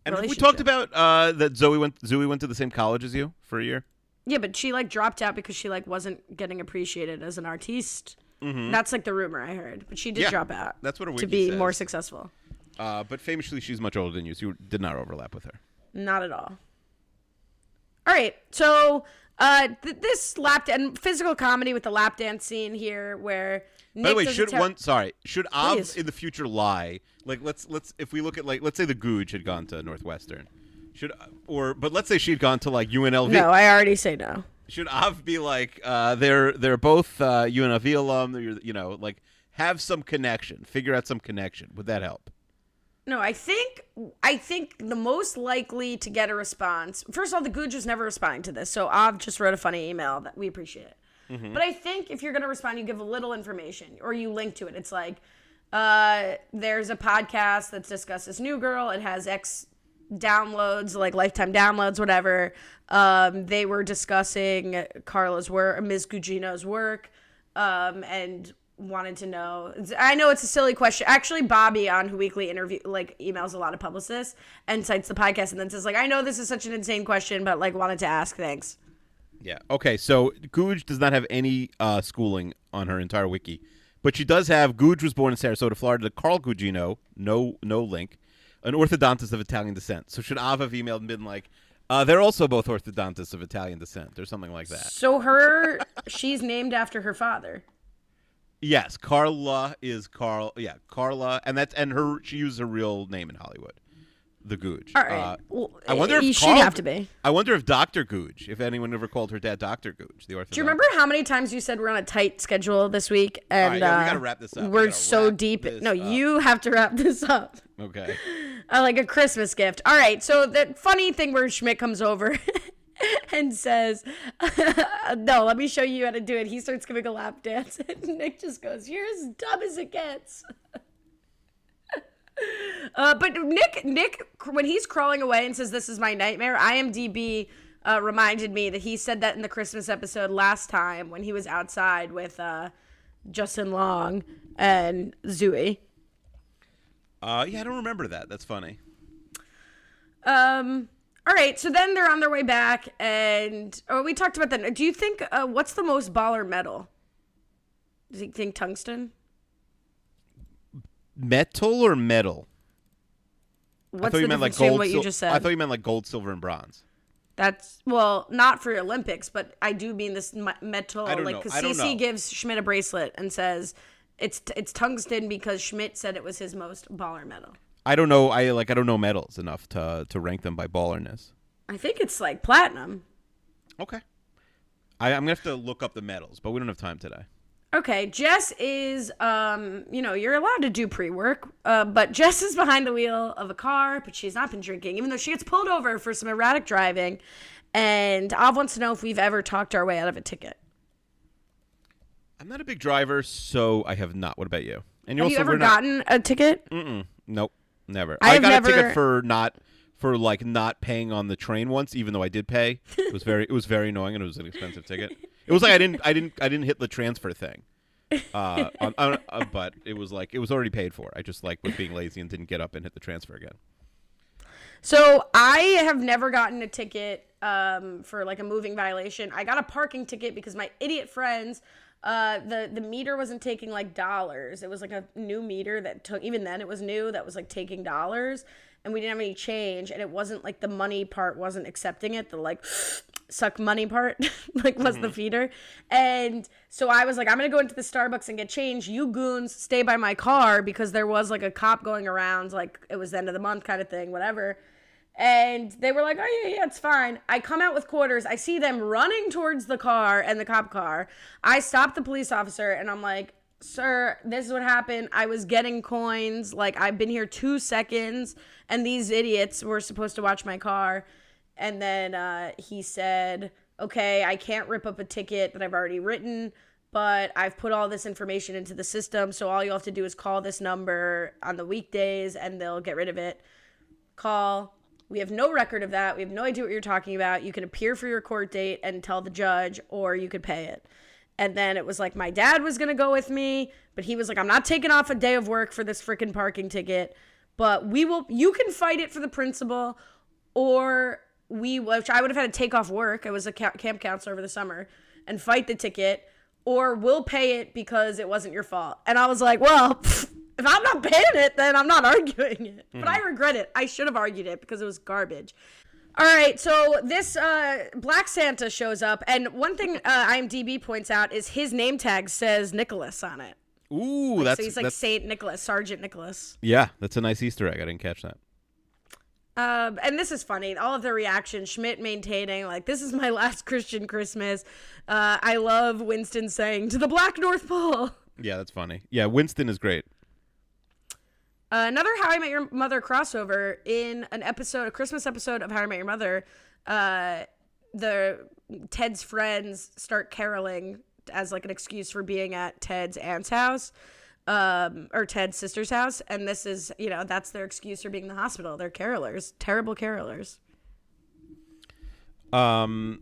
Speaker 3: And we talked about uh, that Zooey went Zooey went to the same college as you for a year?
Speaker 2: Yeah, but she like dropped out because she like wasn't getting appreciated as an artiste. That's like the rumor I heard, but she did
Speaker 3: Mm-hmm. Yeah,
Speaker 2: drop out.
Speaker 3: that's what her
Speaker 2: to be more successful.
Speaker 3: Uh, but famously, she's much older than you, so you did not overlap with her.
Speaker 2: Not at all. All right, so uh, th- this lap and physical comedy with the lap dance scene here, where Nick
Speaker 3: By the way, should
Speaker 2: ter-
Speaker 3: one sorry should
Speaker 2: Please.
Speaker 3: in the future lie? Like let's let's if we look at like let's say the Googe had gone to Northwestern, should or but let's say she'd gone to like UNLV.
Speaker 2: No, I already say no.
Speaker 3: Should Av be like uh, they're they're both uh, UNLV alum? You know like have some connection, figure out some connection. Would that help?
Speaker 2: No, I think I think the most likely to get a response. First of all, the Googe was never responding to this, so Av just wrote a funny email that we appreciate it. But I think if you're gonna respond, you give a little information or you link to it. It's like uh, there's a podcast that discusses New Girl. It has X downloads, like lifetime downloads, whatever. Um, they were discussing Carla's work, Ms. Gugino's work, um, and wanted to know. I know it's a silly question. Actually, Bobby on Who Weekly interview like emails a lot of publicists and cites the podcast and then says like, I know this is such an insane question, but like wanted to ask. Thanks.
Speaker 3: Yeah. Okay. So Googe does not have any uh, schooling on her entire wiki, but she does have. Googe was born in Sarasota, Florida. Carl Gugino, no no link, an orthodontist of Italian descent. So should Av have emailed and been like, uh, they're also both orthodontists of Italian descent, or something like that?
Speaker 2: So her, she's named after her father.
Speaker 3: Yes, Carla is Carl. Yeah, Carla, and that's and her. She used her real name in Hollywood, the Googe.
Speaker 2: All right.
Speaker 3: Uh,
Speaker 2: well,
Speaker 3: I wonder if
Speaker 2: she'd
Speaker 3: Carl-
Speaker 2: have to be.
Speaker 3: I wonder if Doctor Googe, if anyone ever called her dad Doctor Googe, the orthodontist.
Speaker 2: Do you remember how many times you said we're on a tight schedule this week? And
Speaker 3: right, yeah, we
Speaker 2: uh,
Speaker 3: gotta wrap this up. We
Speaker 2: We're
Speaker 3: gotta
Speaker 2: so deep. No,
Speaker 3: up.
Speaker 2: you have to wrap this up.
Speaker 3: Okay.
Speaker 2: Uh, like a Christmas gift. All right. So the funny thing where Schmidt comes over and says, "No, let me show you how to do it." He starts giving a lap dance, and Nick just goes, "You're as dumb as it gets." Uh, but Nick, Nick, when he's crawling away and says, "This is my nightmare," IMDb uh, reminded me that he said that in the Christmas episode last time when he was outside with uh, Justin Long and Zooey.
Speaker 3: Uh, yeah, I don't remember that. That's funny.
Speaker 2: Um. All right. So then they're on their way back, and oh, we talked about that. Do you think uh, what's the most baller metal? Do you think tungsten?
Speaker 3: Metal or metal?
Speaker 2: What's
Speaker 3: I thought
Speaker 2: the
Speaker 3: you meant like gold.
Speaker 2: what you just said?
Speaker 3: I thought you meant like gold, silver, and bronze.
Speaker 2: That's well, not for your Olympics, but I do mean this metal.
Speaker 3: I don't
Speaker 2: like
Speaker 3: know.
Speaker 2: because
Speaker 3: Cece
Speaker 2: gives Schmidt a bracelet and says it's it's tungsten because Schmidt said it was his most baller metal.
Speaker 3: I don't know. I like. I don't know metals enough to to rank them by ballerness.
Speaker 2: I think it's like platinum.
Speaker 3: Okay. I, I'm gonna have to look up the metals, but we don't have time today.
Speaker 2: Okay, Jess is, um, you know, you're allowed to do pre work, uh, but Jess is behind the wheel of a car, but she's not been drinking, even though she gets pulled over for some erratic driving. And Av wants to know if we've ever talked our way out of a ticket.
Speaker 3: I'm not a big driver, so I have not. What about you? And
Speaker 2: Have you
Speaker 3: also
Speaker 2: ever
Speaker 3: we're not.
Speaker 2: gotten a ticket?
Speaker 3: Mm-mm, nope, never.
Speaker 2: I
Speaker 3: I,
Speaker 2: have
Speaker 3: got a ticket for not for like not paying on the train once, even though I did pay. It was very it was very annoying, and it was an expensive ticket. It was like I didn't I didn't I didn't hit the transfer thing. Uh, on, on, uh, but it was like it was already paid for. I just like was being lazy and didn't get up and hit the transfer again.
Speaker 2: So I have never gotten a ticket um, for like a moving violation. I got a parking ticket because my idiot friends, uh, the the meter wasn't taking like dollars. It was like a new meter that took. Even then, it was new that was like taking dollars, and we didn't have any change. And it wasn't like the money part wasn't accepting it. The like suck money part like was the feeder and so i was like i'm gonna go into the starbucks and get change you goons stay by my car because there was like a cop going around like it was the end of the month kind of thing whatever and they were like, "Oh yeah, yeah, it's fine." I come out with quarters. I see them running towards the car and the cop car. I stop the police officer and I'm like, Sir, this is what happened. I was getting coins. Like, I've been here two seconds, and these idiots were supposed to watch my car. And then uh, he said, Okay, I can't rip up a ticket that I've already written, but I've put all this information into the system. So all you have to do is call this number on the weekdays, and they'll get rid of it. Call. We have no record of that. We have no idea what you're talking about. You can appear for your court date and tell the judge, or you could pay it. And then it was like my dad was gonna go with me, but he was like, I'm not taking off a day of work for this freaking parking ticket. But we will. You can fight it for the principal, or we, which I would have had to take off work. I was a camp counselor over the summer, and fight the ticket, or we'll pay it because it wasn't your fault. And I was like, well. pfft, if I'm not paying it, then I'm not arguing it. But I regret it. I should have argued it because it was garbage. All right, so this uh, Black Santa shows up, and one thing uh, IMDb points out is his name tag says Nicholas on it.
Speaker 3: Ooh, that's
Speaker 2: so he's like
Speaker 3: that's,
Speaker 2: Saint Nicholas, Sergeant Nicholas.
Speaker 3: yeah, that's a nice Easter egg. I didn't catch that.
Speaker 2: Um, and this is funny. All of the reactions, Schmidt maintaining like this is my last Christian Christmas. Uh, I love Winston saying to the Black North Pole.
Speaker 3: Yeah, that's funny. Yeah, Winston is great.
Speaker 2: Another How I Met Your Mother crossover in an episode, a Christmas episode of How I Met Your Mother. Uh, the Ted's friends start caroling as like an excuse for being at Ted's aunt's house, um, or Ted's sister's house, and this is you know that's their excuse for being in the hospital. They're carolers, terrible carolers.
Speaker 3: Um,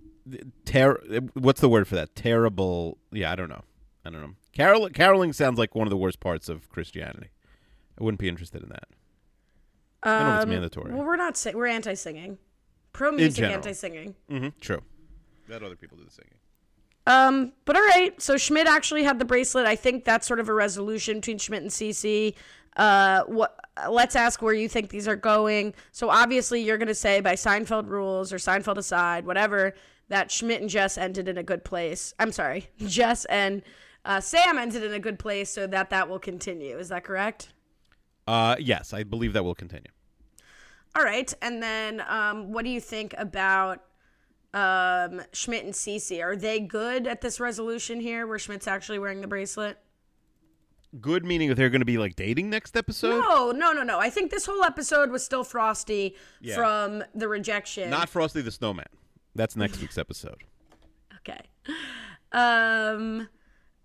Speaker 3: ter- what's the word for that? Terrible. Yeah, I don't know. I don't know. Carol caroling sounds like one of the worst parts of Christianity. I wouldn't be interested in that. I don't know if it's mandatory.
Speaker 2: Well, we're not sing- we're anti-singing, pro music, anti-singing.
Speaker 3: mm-hmm. True. Let other people do the singing.
Speaker 2: Um, but all right. So Schmidt actually had the bracelet. I think that's sort of a resolution between Schmidt and Cece. Uh, what? Let's ask where you think these are going. So obviously, you're gonna say by Seinfeld rules or Seinfeld aside, whatever, that Schmidt and Jess ended in a good place. I'm sorry, Jess and uh, Sam ended in a good place, so that that will continue. Is that correct?
Speaker 3: Uh, yes, I believe that will continue.
Speaker 2: All right. And then, um, what do you think about um, Schmidt and Cece? Are they good at this resolution here, where Schmidt's actually wearing the bracelet?
Speaker 3: Good meaning that they're going to be like dating next episode.
Speaker 2: No, no, no, no. I think this whole episode was still frosty
Speaker 3: Yeah.
Speaker 2: from the rejection.
Speaker 3: Not Frosty the Snowman. That's next week's episode.
Speaker 2: okay. Um.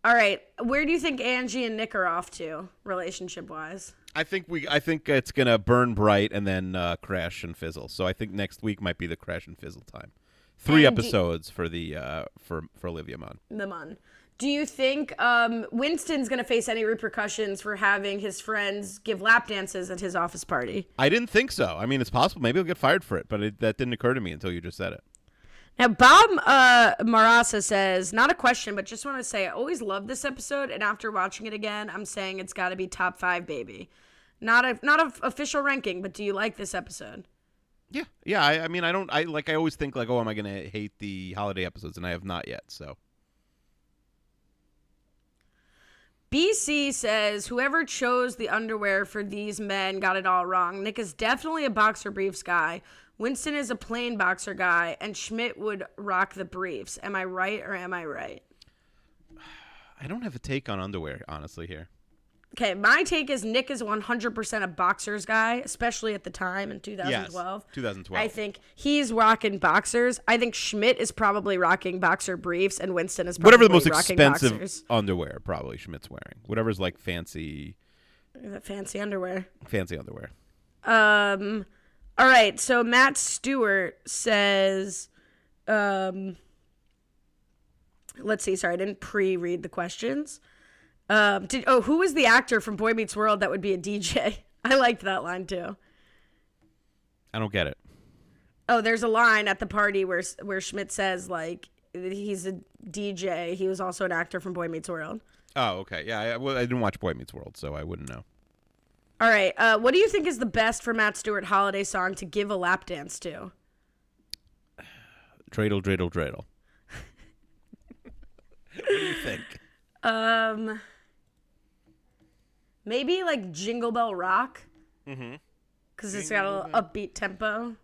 Speaker 2: All right. Where do you think Angie and Nick are off to, relationship wise?
Speaker 3: I think we. I think it's gonna burn bright and then uh, crash and fizzle. So I think next week might be the crash and fizzle time. Three
Speaker 2: And
Speaker 3: episodes for the uh, for for Olivia Munn.
Speaker 2: The Mun. Do you think um, Winston's going to face any repercussions for having his friends give lap dances at his office party?
Speaker 3: I didn't think so. I mean, it's possible. Maybe he'll get fired for it, but it, that didn't occur to me until you just said it.
Speaker 2: Now, Bob uh, Marasa says, not a question, but just want to say, I always loved this episode, and after watching it again, I'm saying it's got to be top five, baby. Not a not a official ranking, but do you like this episode?
Speaker 3: Yeah, yeah. I, I mean, I don't. I like. I always think like, oh, am I gonna hate the holiday episodes? And I have not yet. So
Speaker 2: BC says, whoever chose the underwear for these men got it all wrong. Nick is definitely a boxer briefs guy. Winston is a plain boxer guy, and Schmidt would rock the briefs. Am I right or am I right?
Speaker 3: I don't have a take on underwear, honestly. Here,
Speaker 2: Okay, my take is Nick is 100% a boxers guy, especially at the time in 2012.
Speaker 3: 2012.
Speaker 2: I think he's rocking boxers. I think Schmidt is probably rocking boxer briefs, and Winston is probably
Speaker 3: whatever the most
Speaker 2: rocking
Speaker 3: expensive
Speaker 2: boxers.
Speaker 3: underwear, probably Schmidt's wearing. Whatever's like fancy,
Speaker 2: fancy underwear.
Speaker 3: fancy underwear.
Speaker 2: Um, all right. So Matt Stewart says, um, let's see. Sorry, I didn't pre-read the questions. Um, did oh, who was the actor from Boy Meets World that would be a DJ? I liked that line too.
Speaker 3: I don't get it.
Speaker 2: Oh, there's a line at the party where where Schmidt says like he's a DJ. He was also an actor from Boy Meets World.
Speaker 3: Oh, okay. Yeah, I, well, I didn't watch Boy Meets World, so I wouldn't know.
Speaker 2: All right. Uh, what do you think is the best for Matt Stewart holiday song to give a lap dance to?
Speaker 3: Dreidel, dreidel, dreidel. what do you think?
Speaker 2: Um, maybe like Jingle Bell Rock. Mm-hmm. Because it's got a little upbeat tempo.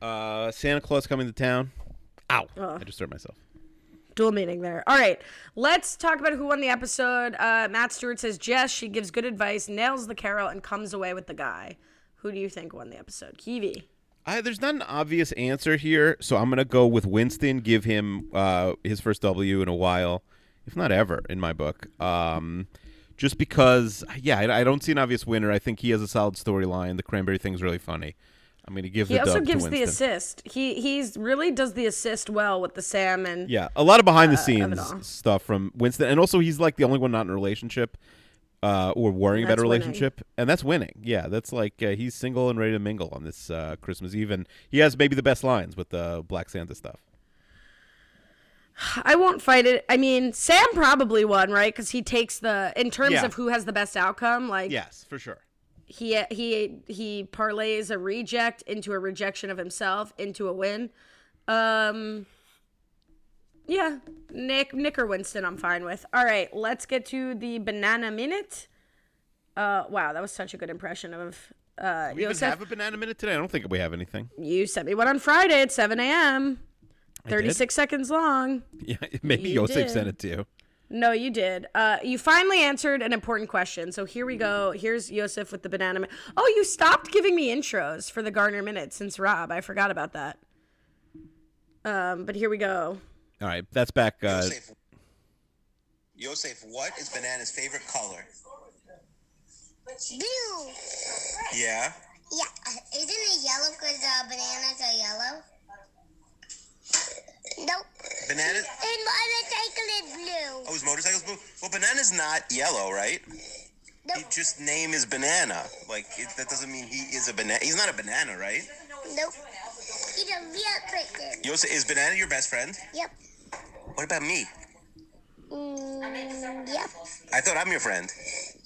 Speaker 3: Uh, Santa Claus coming to town. Ow! I just hurt myself.
Speaker 2: dual meaning there. All right, let's talk about who won the episode. Uh, Matt Stewart says Jess. She gives good advice, nails the carol, and comes away with the guy. Who do you think won the episode? Kiwi.
Speaker 3: I, there's not an obvious answer here, so I'm gonna go with Winston. Give him uh, his first W in a while, if not ever, in my book. Um, just because, yeah, I, I don't see an obvious winner. I think he has a solid storyline. The cranberry thing's really funny. I'm gonna give
Speaker 2: He
Speaker 3: the
Speaker 2: also gives
Speaker 3: to
Speaker 2: the assist. He he's really does the assist well with the Sam and
Speaker 3: Yeah, a lot of behind the
Speaker 2: Uh,
Speaker 3: scenes
Speaker 2: all.
Speaker 3: stuff from Winston, and also he's like the only one not in a relationship uh, or worrying about a
Speaker 2: winning.
Speaker 3: relationship, and that's winning. Yeah, that's like uh, he's single and ready to mingle on this uh, Christmas Eve, and he has maybe the best lines with the Black Santa stuff.
Speaker 2: I won't fight it. I mean, Sam probably won, right? Because he takes the in terms
Speaker 3: Yeah.
Speaker 2: of who has the best outcome. Like
Speaker 3: Yes, for sure.
Speaker 2: he he he parlays a reject into a rejection of himself into a win. Um yeah, Nick Nick or Winston I'm fine with. All right, let's get to the banana minute. Uh wow, that was such a good impression of uh
Speaker 3: We even have a banana minute today. I don't think we have anything.
Speaker 2: You sent me one on Friday at 7 a.m.
Speaker 3: did?
Speaker 2: 36 seconds long.
Speaker 3: Yeah, maybe
Speaker 2: You
Speaker 3: Yosef
Speaker 2: did.
Speaker 3: sent it to you.
Speaker 2: No, you did. Uh, you finally answered an important question. So here we go. Here's Yosef with the banana. Mi- oh, you stopped giving me intros for the Garner Minute since Rob. I forgot about that. Um, but here we go.
Speaker 3: All right, that's back. Uh,
Speaker 4: Yosef, Yosef, what is banana's favorite color?
Speaker 5: Blue.
Speaker 4: Yeah.
Speaker 5: Yeah, isn't it yellow because uh, bananas are yellow? Nope.
Speaker 4: Bananas?
Speaker 5: And motorcycle is blue.
Speaker 4: Oh, his motorcycle's blue. Well, banana's not yellow, right?
Speaker 5: Nope.
Speaker 4: He just name is banana. Like it, that doesn't mean he is a banana. He's not a banana, right?
Speaker 5: Nope. He's a real person.
Speaker 4: Yosef, is banana your best friend?
Speaker 5: Yep.
Speaker 4: What about me?
Speaker 5: Mm, yep.
Speaker 4: I thought I'm your friend.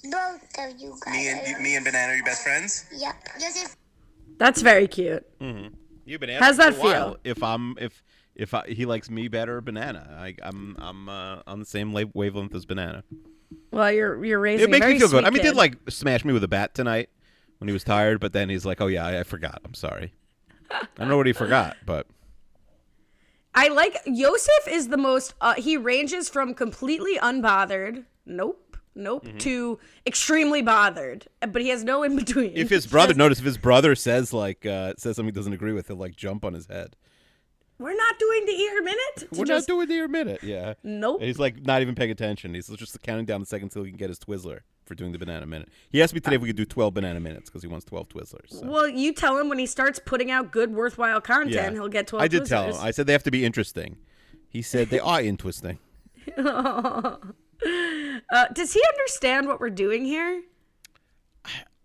Speaker 5: Both of you guys.
Speaker 4: Me and you, me and banana are your best friends.
Speaker 5: Yep. Joseph.
Speaker 2: That's very cute. Mm.
Speaker 3: You've been
Speaker 2: How's
Speaker 3: asking
Speaker 2: that
Speaker 3: for a while
Speaker 2: feel?
Speaker 3: If I'm if if I, he likes me better, banana. I, I'm I'm uh, on the same wavelength as banana.
Speaker 2: Well, you're you're raising.
Speaker 3: It makes me feel good.
Speaker 2: sweet
Speaker 3: I mean, he did like smash me with a bat tonight when he was tired, but then he's like, "Oh yeah, I, I forgot. I'm sorry." I don't know what he forgot, but
Speaker 2: I like Yosef is the most. Uh, he ranges from completely unbothered. Nope. Nope. To extremely bothered, but he has no in between.
Speaker 3: if his brother notice if his brother says like uh, says something he doesn't agree with, he'll like jump on his head.
Speaker 2: We're not doing the ear minute.
Speaker 3: We're
Speaker 2: just-
Speaker 3: not doing the ear minute. Yeah.
Speaker 2: Nope.
Speaker 3: And he's like not even paying attention. He's just counting down the seconds till he can get his Twizzler for doing the banana minute. He asked me today if we could do 12 banana minutes because he wants 12 Twizzlers. so.
Speaker 2: Well, you tell him when he starts putting out good, worthwhile content, he'll get twelve.
Speaker 3: I did tell him. I said they have to be interesting. He said they are interesting.
Speaker 2: Uh, does he understand what we're doing here?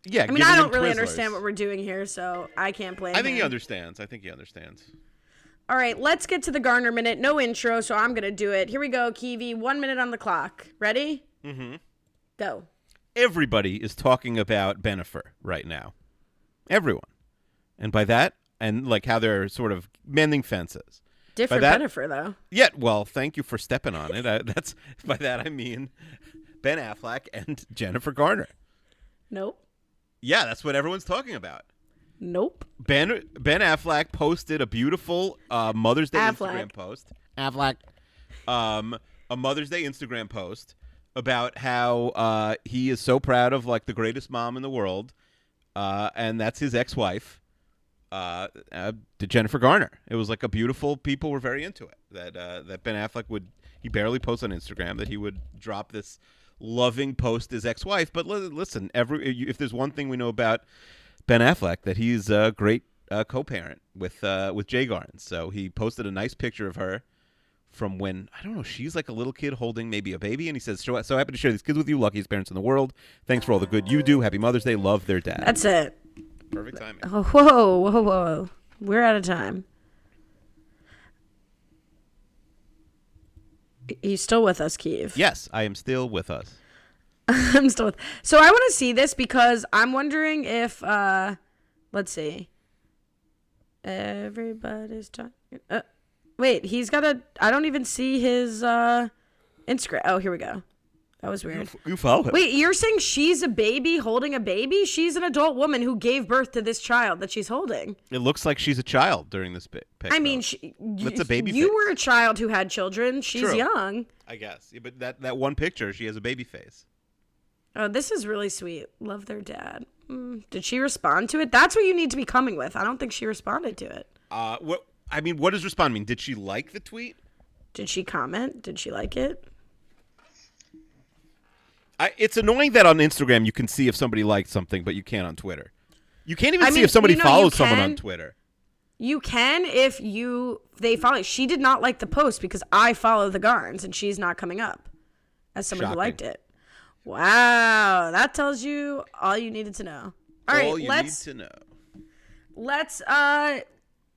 Speaker 3: Yeah.
Speaker 2: I mean, I don't really understand what we're doing here, so I can't blame.
Speaker 3: I think he understands. I think he understands.
Speaker 2: All right, let's get to the Garner minute. No intro, so I'm gonna do it. Here we go, Kiwi. One minute on the clock. Ready? Mm-hmm. Go.
Speaker 3: Everybody is talking about Benifer right now. Everyone. And by that, and like how they're sort of mending fences.
Speaker 2: Different
Speaker 3: that-
Speaker 2: Bennifer though.
Speaker 3: Yeah, well, thank you for stepping on it. I, that's by that I mean Ben Affleck and Jennifer Garner.
Speaker 2: Nope.
Speaker 3: Yeah, that's what everyone's talking about.
Speaker 2: Nope.
Speaker 3: Ben Ben Affleck posted a beautiful uh, Mother's Day
Speaker 2: Affleck.
Speaker 3: Instagram post. Affleck, um, a Mother's Day Instagram post about how uh, he is so proud of like the greatest mom in the world, uh, and that's his ex-wife, uh, uh, to Jennifer Garner. It was like a beautiful. People were very into it. That uh, that Ben Affleck would he barely posts on Instagram that he would drop this loving post his ex-wife. But li- listen, every if there's one thing we know about Ben Affleck that he's a great uh, co-parent with uh, with Jay Garnes. So he posted a nice picture of her from when I don't know she's like a little kid holding maybe a baby, and he says, "So, so happy to share these kids with you, luckiest parents in the world. Thanks for all the good you do. Happy Mother's Day. Love their dad."
Speaker 2: That's it.
Speaker 3: perfect timing.
Speaker 2: Oh, whoa, whoa, whoa. We're out of time. He's still with us, Keeve.
Speaker 3: Yes, I am still with us.
Speaker 2: I'm still with. So I want to see this because I'm wondering if, uh, let's see. Everybody's talking. Uh, wait, he's got a. I don't even see his uh, Instagram. Oh, here we go. That was weird.
Speaker 3: You follow it.
Speaker 2: Wait, you're saying she's a baby holding a baby? She's an adult woman who gave birth to this child that she's holding.
Speaker 3: It looks like she's a child during this pic.
Speaker 2: I mean, she,
Speaker 3: That's a baby
Speaker 2: You
Speaker 3: face.
Speaker 2: were a child who had children. She's
Speaker 3: True.
Speaker 2: young.
Speaker 3: I guess. Yeah, but that that one picture, she has a baby face.
Speaker 2: Oh, this is really sweet. Love their dad. Mm, did she respond to it? That's what you need to be coming with. I don't think she responded to it.
Speaker 3: Uh, what? I mean, what does respond mean? Did she like the tweet?
Speaker 2: Did she comment? Did she like it?
Speaker 3: I, it's annoying that on Instagram you can see if somebody liked something, but you can't on Twitter. You can't even
Speaker 2: I
Speaker 3: see
Speaker 2: mean,
Speaker 3: if somebody
Speaker 2: you know,
Speaker 3: follows someone on Twitter.
Speaker 2: You can if you they follow. She did not like the post because I follow the Garns and she's not coming up as somebody
Speaker 3: Shocking.
Speaker 2: who liked it. Wow, that tells you all you needed to know. All right,
Speaker 3: All you
Speaker 2: let's
Speaker 3: need to know.
Speaker 2: let's uh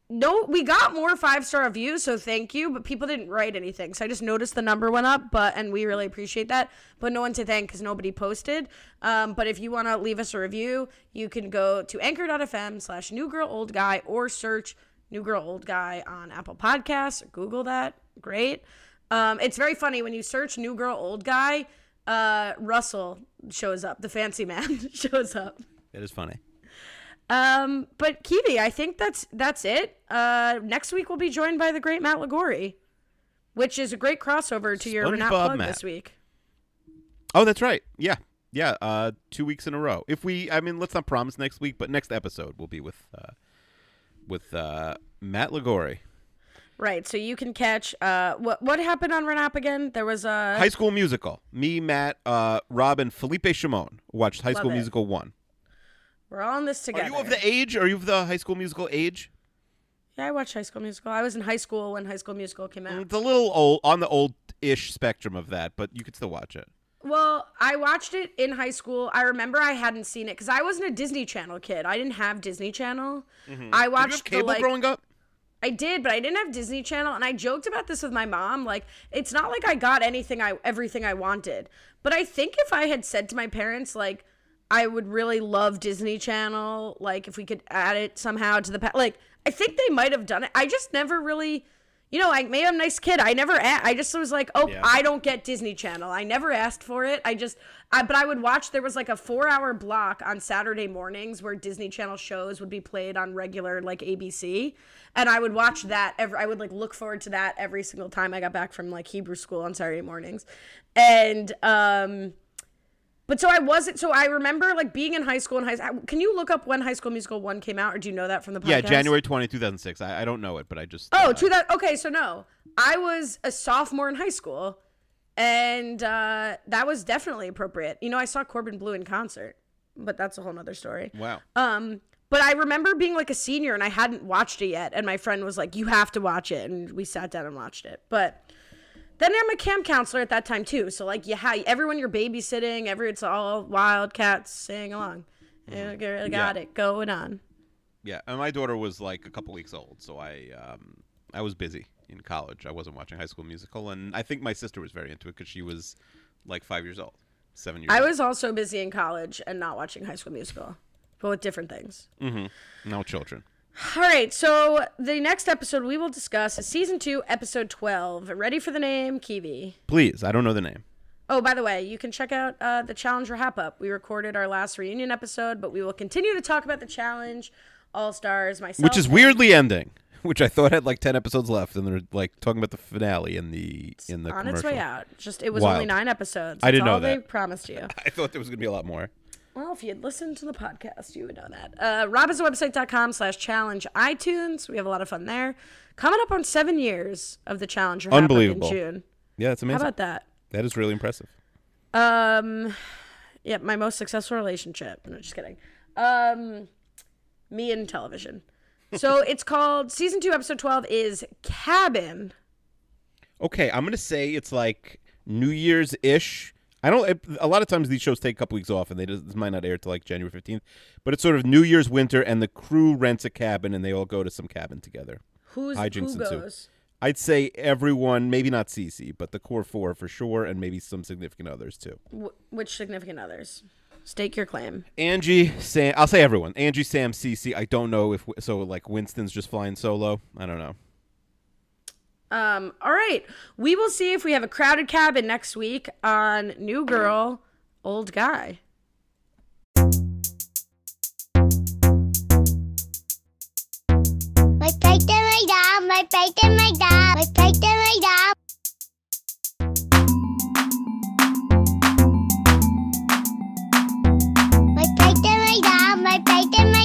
Speaker 2: no we got more five star reviews so thank you but people didn't write anything so i just noticed the number went up but and we really appreciate that but no one to thank because nobody posted um, but if you want to leave us a review you can go to anchor.fm slash new girl old guy or search new girl old guy on apple podcasts google that great um, it's very funny when you search new girl old guy uh, russell shows up the fancy man shows up
Speaker 3: It is funny.
Speaker 2: um, but Kiwi, I think that's that's it. Uh, next week we'll be joined by the great Matt Lagori, which is a great crossover to your Renat plug
Speaker 3: Matt.
Speaker 2: this week.
Speaker 3: Oh, that's right. Yeah, yeah. Uh, two weeks in a row. If we, I mean, let's not promise next week, but next episode will be with uh, with uh, Matt Lagori.
Speaker 2: Right. So you can catch uh what what happened on Renap again? There was a
Speaker 3: High School Musical. Me, Matt, uh, Rob, and Felipe Shimon watched High
Speaker 2: Love
Speaker 3: School
Speaker 2: it.
Speaker 3: Musical one.
Speaker 2: we're all in this together.
Speaker 3: Are you of the age? Are you of the High School Musical age?
Speaker 2: yeah, I watched High School Musical. I was in high school when High School Musical came out.
Speaker 3: It's a little old on the old-ish spectrum of that, but you could still watch it.
Speaker 2: Well, I watched it in high school. I remember I hadn't seen it because I wasn't a Disney Channel kid. I didn't have Disney Channel. I
Speaker 3: Did you have
Speaker 2: watched the
Speaker 3: cable
Speaker 2: like.
Speaker 3: growing up?
Speaker 2: I did, but I didn't have Disney Channel, and I joked about this with my mom. Like, it's not like I got anything I everything I wanted, but I think if I had said to my parents, like, I would really love Disney Channel, like if we could add it somehow to the pa- like, I think they might have done it. I just never really, you know, like maybe I'm a nice kid. I never, a- I just was like, oh,
Speaker 3: Yeah.
Speaker 2: I don't get Disney Channel. I never asked for it. I just, I, but I would watch. There was like a four hour block on Saturday mornings where Disney Channel shows would be played on regular like ABC, and I would watch that. Every, I would like look forward to that every single time I got back from like Hebrew school on Saturday mornings, and um. But so I wasn't. So I remember like being in high school and high. Can you look up when High School Musical one came out, or do you know that from the podcast?
Speaker 3: Yeah, January 20, 2006. I, I don't know it, but I just.
Speaker 2: Oh,
Speaker 3: uh,
Speaker 2: to that. Okay, so no, I was a sophomore in high school, and uh, that was definitely appropriate. You know, I saw Corbin Bleu in concert, but that's a whole nother story.
Speaker 3: Wow.
Speaker 2: Um, but I remember being like a senior and I hadn't watched it yet, and my friend was like, "You have to watch it," and we sat down and watched it. But then I'm a camp counselor at that time too, so like, yeah, everyone you're babysitting, every it's all wildcats sing along. Yeah, Got
Speaker 3: Mm-hmm. Yeah.
Speaker 2: it going on.
Speaker 3: Yeah, and my daughter was like a couple weeks old, so I um, I was busy in college. I wasn't watching High School Musical, and I think my sister was very into it because she was like five years old, seven years. Old.
Speaker 2: I
Speaker 3: old.
Speaker 2: was also busy in college and not watching High School Musical, but with different things. Mm-hmm.
Speaker 3: no children.
Speaker 2: All right, so the next episode we will discuss is season two, episode 12. Ready for the name? Kiwi.
Speaker 3: Please, I don't know the name.
Speaker 2: Oh, by the way, you can check out uh, the Challenger Hap Up. We recorded our last reunion episode, but we will continue to talk about the challenge, All Stars, myself.
Speaker 3: Which is weirdly ending. Which I thought had like ten episodes left, and they're like talking about the finale in the in the
Speaker 2: on
Speaker 3: commercial.
Speaker 2: its way out. Just it was
Speaker 3: Wild.
Speaker 2: only nine episodes.
Speaker 3: I didn't
Speaker 2: That's
Speaker 3: know
Speaker 2: all They promised you.
Speaker 3: I thought there was gonna be a lot more.
Speaker 2: Well, if you'd listened to the podcast, you would know that. Uh, robhasawebsite.com slash challenge iTunes. We have a lot of fun there. Coming up on seven years of the Up
Speaker 3: Unbelievable.
Speaker 2: in June.
Speaker 3: Yeah, that's amazing.
Speaker 2: How about that?
Speaker 3: that is really impressive.
Speaker 2: Um, yeah, my most successful relationship. No, just kidding. Um, me and television. So it's called season two, episode twelve is Cabin.
Speaker 3: Okay, I'm gonna say it's like New Year's ish. I don't. It, a lot of times these shows take a couple weeks off, and they just, this might not air till like January 15th. But it's sort of New Year's winter, and the crew rents a cabin, and they all go to some cabin together.
Speaker 2: Who's
Speaker 3: Hijinks
Speaker 2: who
Speaker 3: ensue.
Speaker 2: goes?
Speaker 3: I'd say everyone, maybe not Cece, but the core four for sure, and maybe some significant others too.
Speaker 2: Wh- which significant others? Stake your claim.
Speaker 3: Angie, Sam. I'll say everyone. Angie, Sam, Cece. I don't know if so. Like Winston's just flying solo. I don't know.
Speaker 2: Um, all right. We will see if we have a crowded cabin next week on New Girl, Old Guy.
Speaker 5: My and my dog, my and my dog, my and my dog. My and my dog, my and my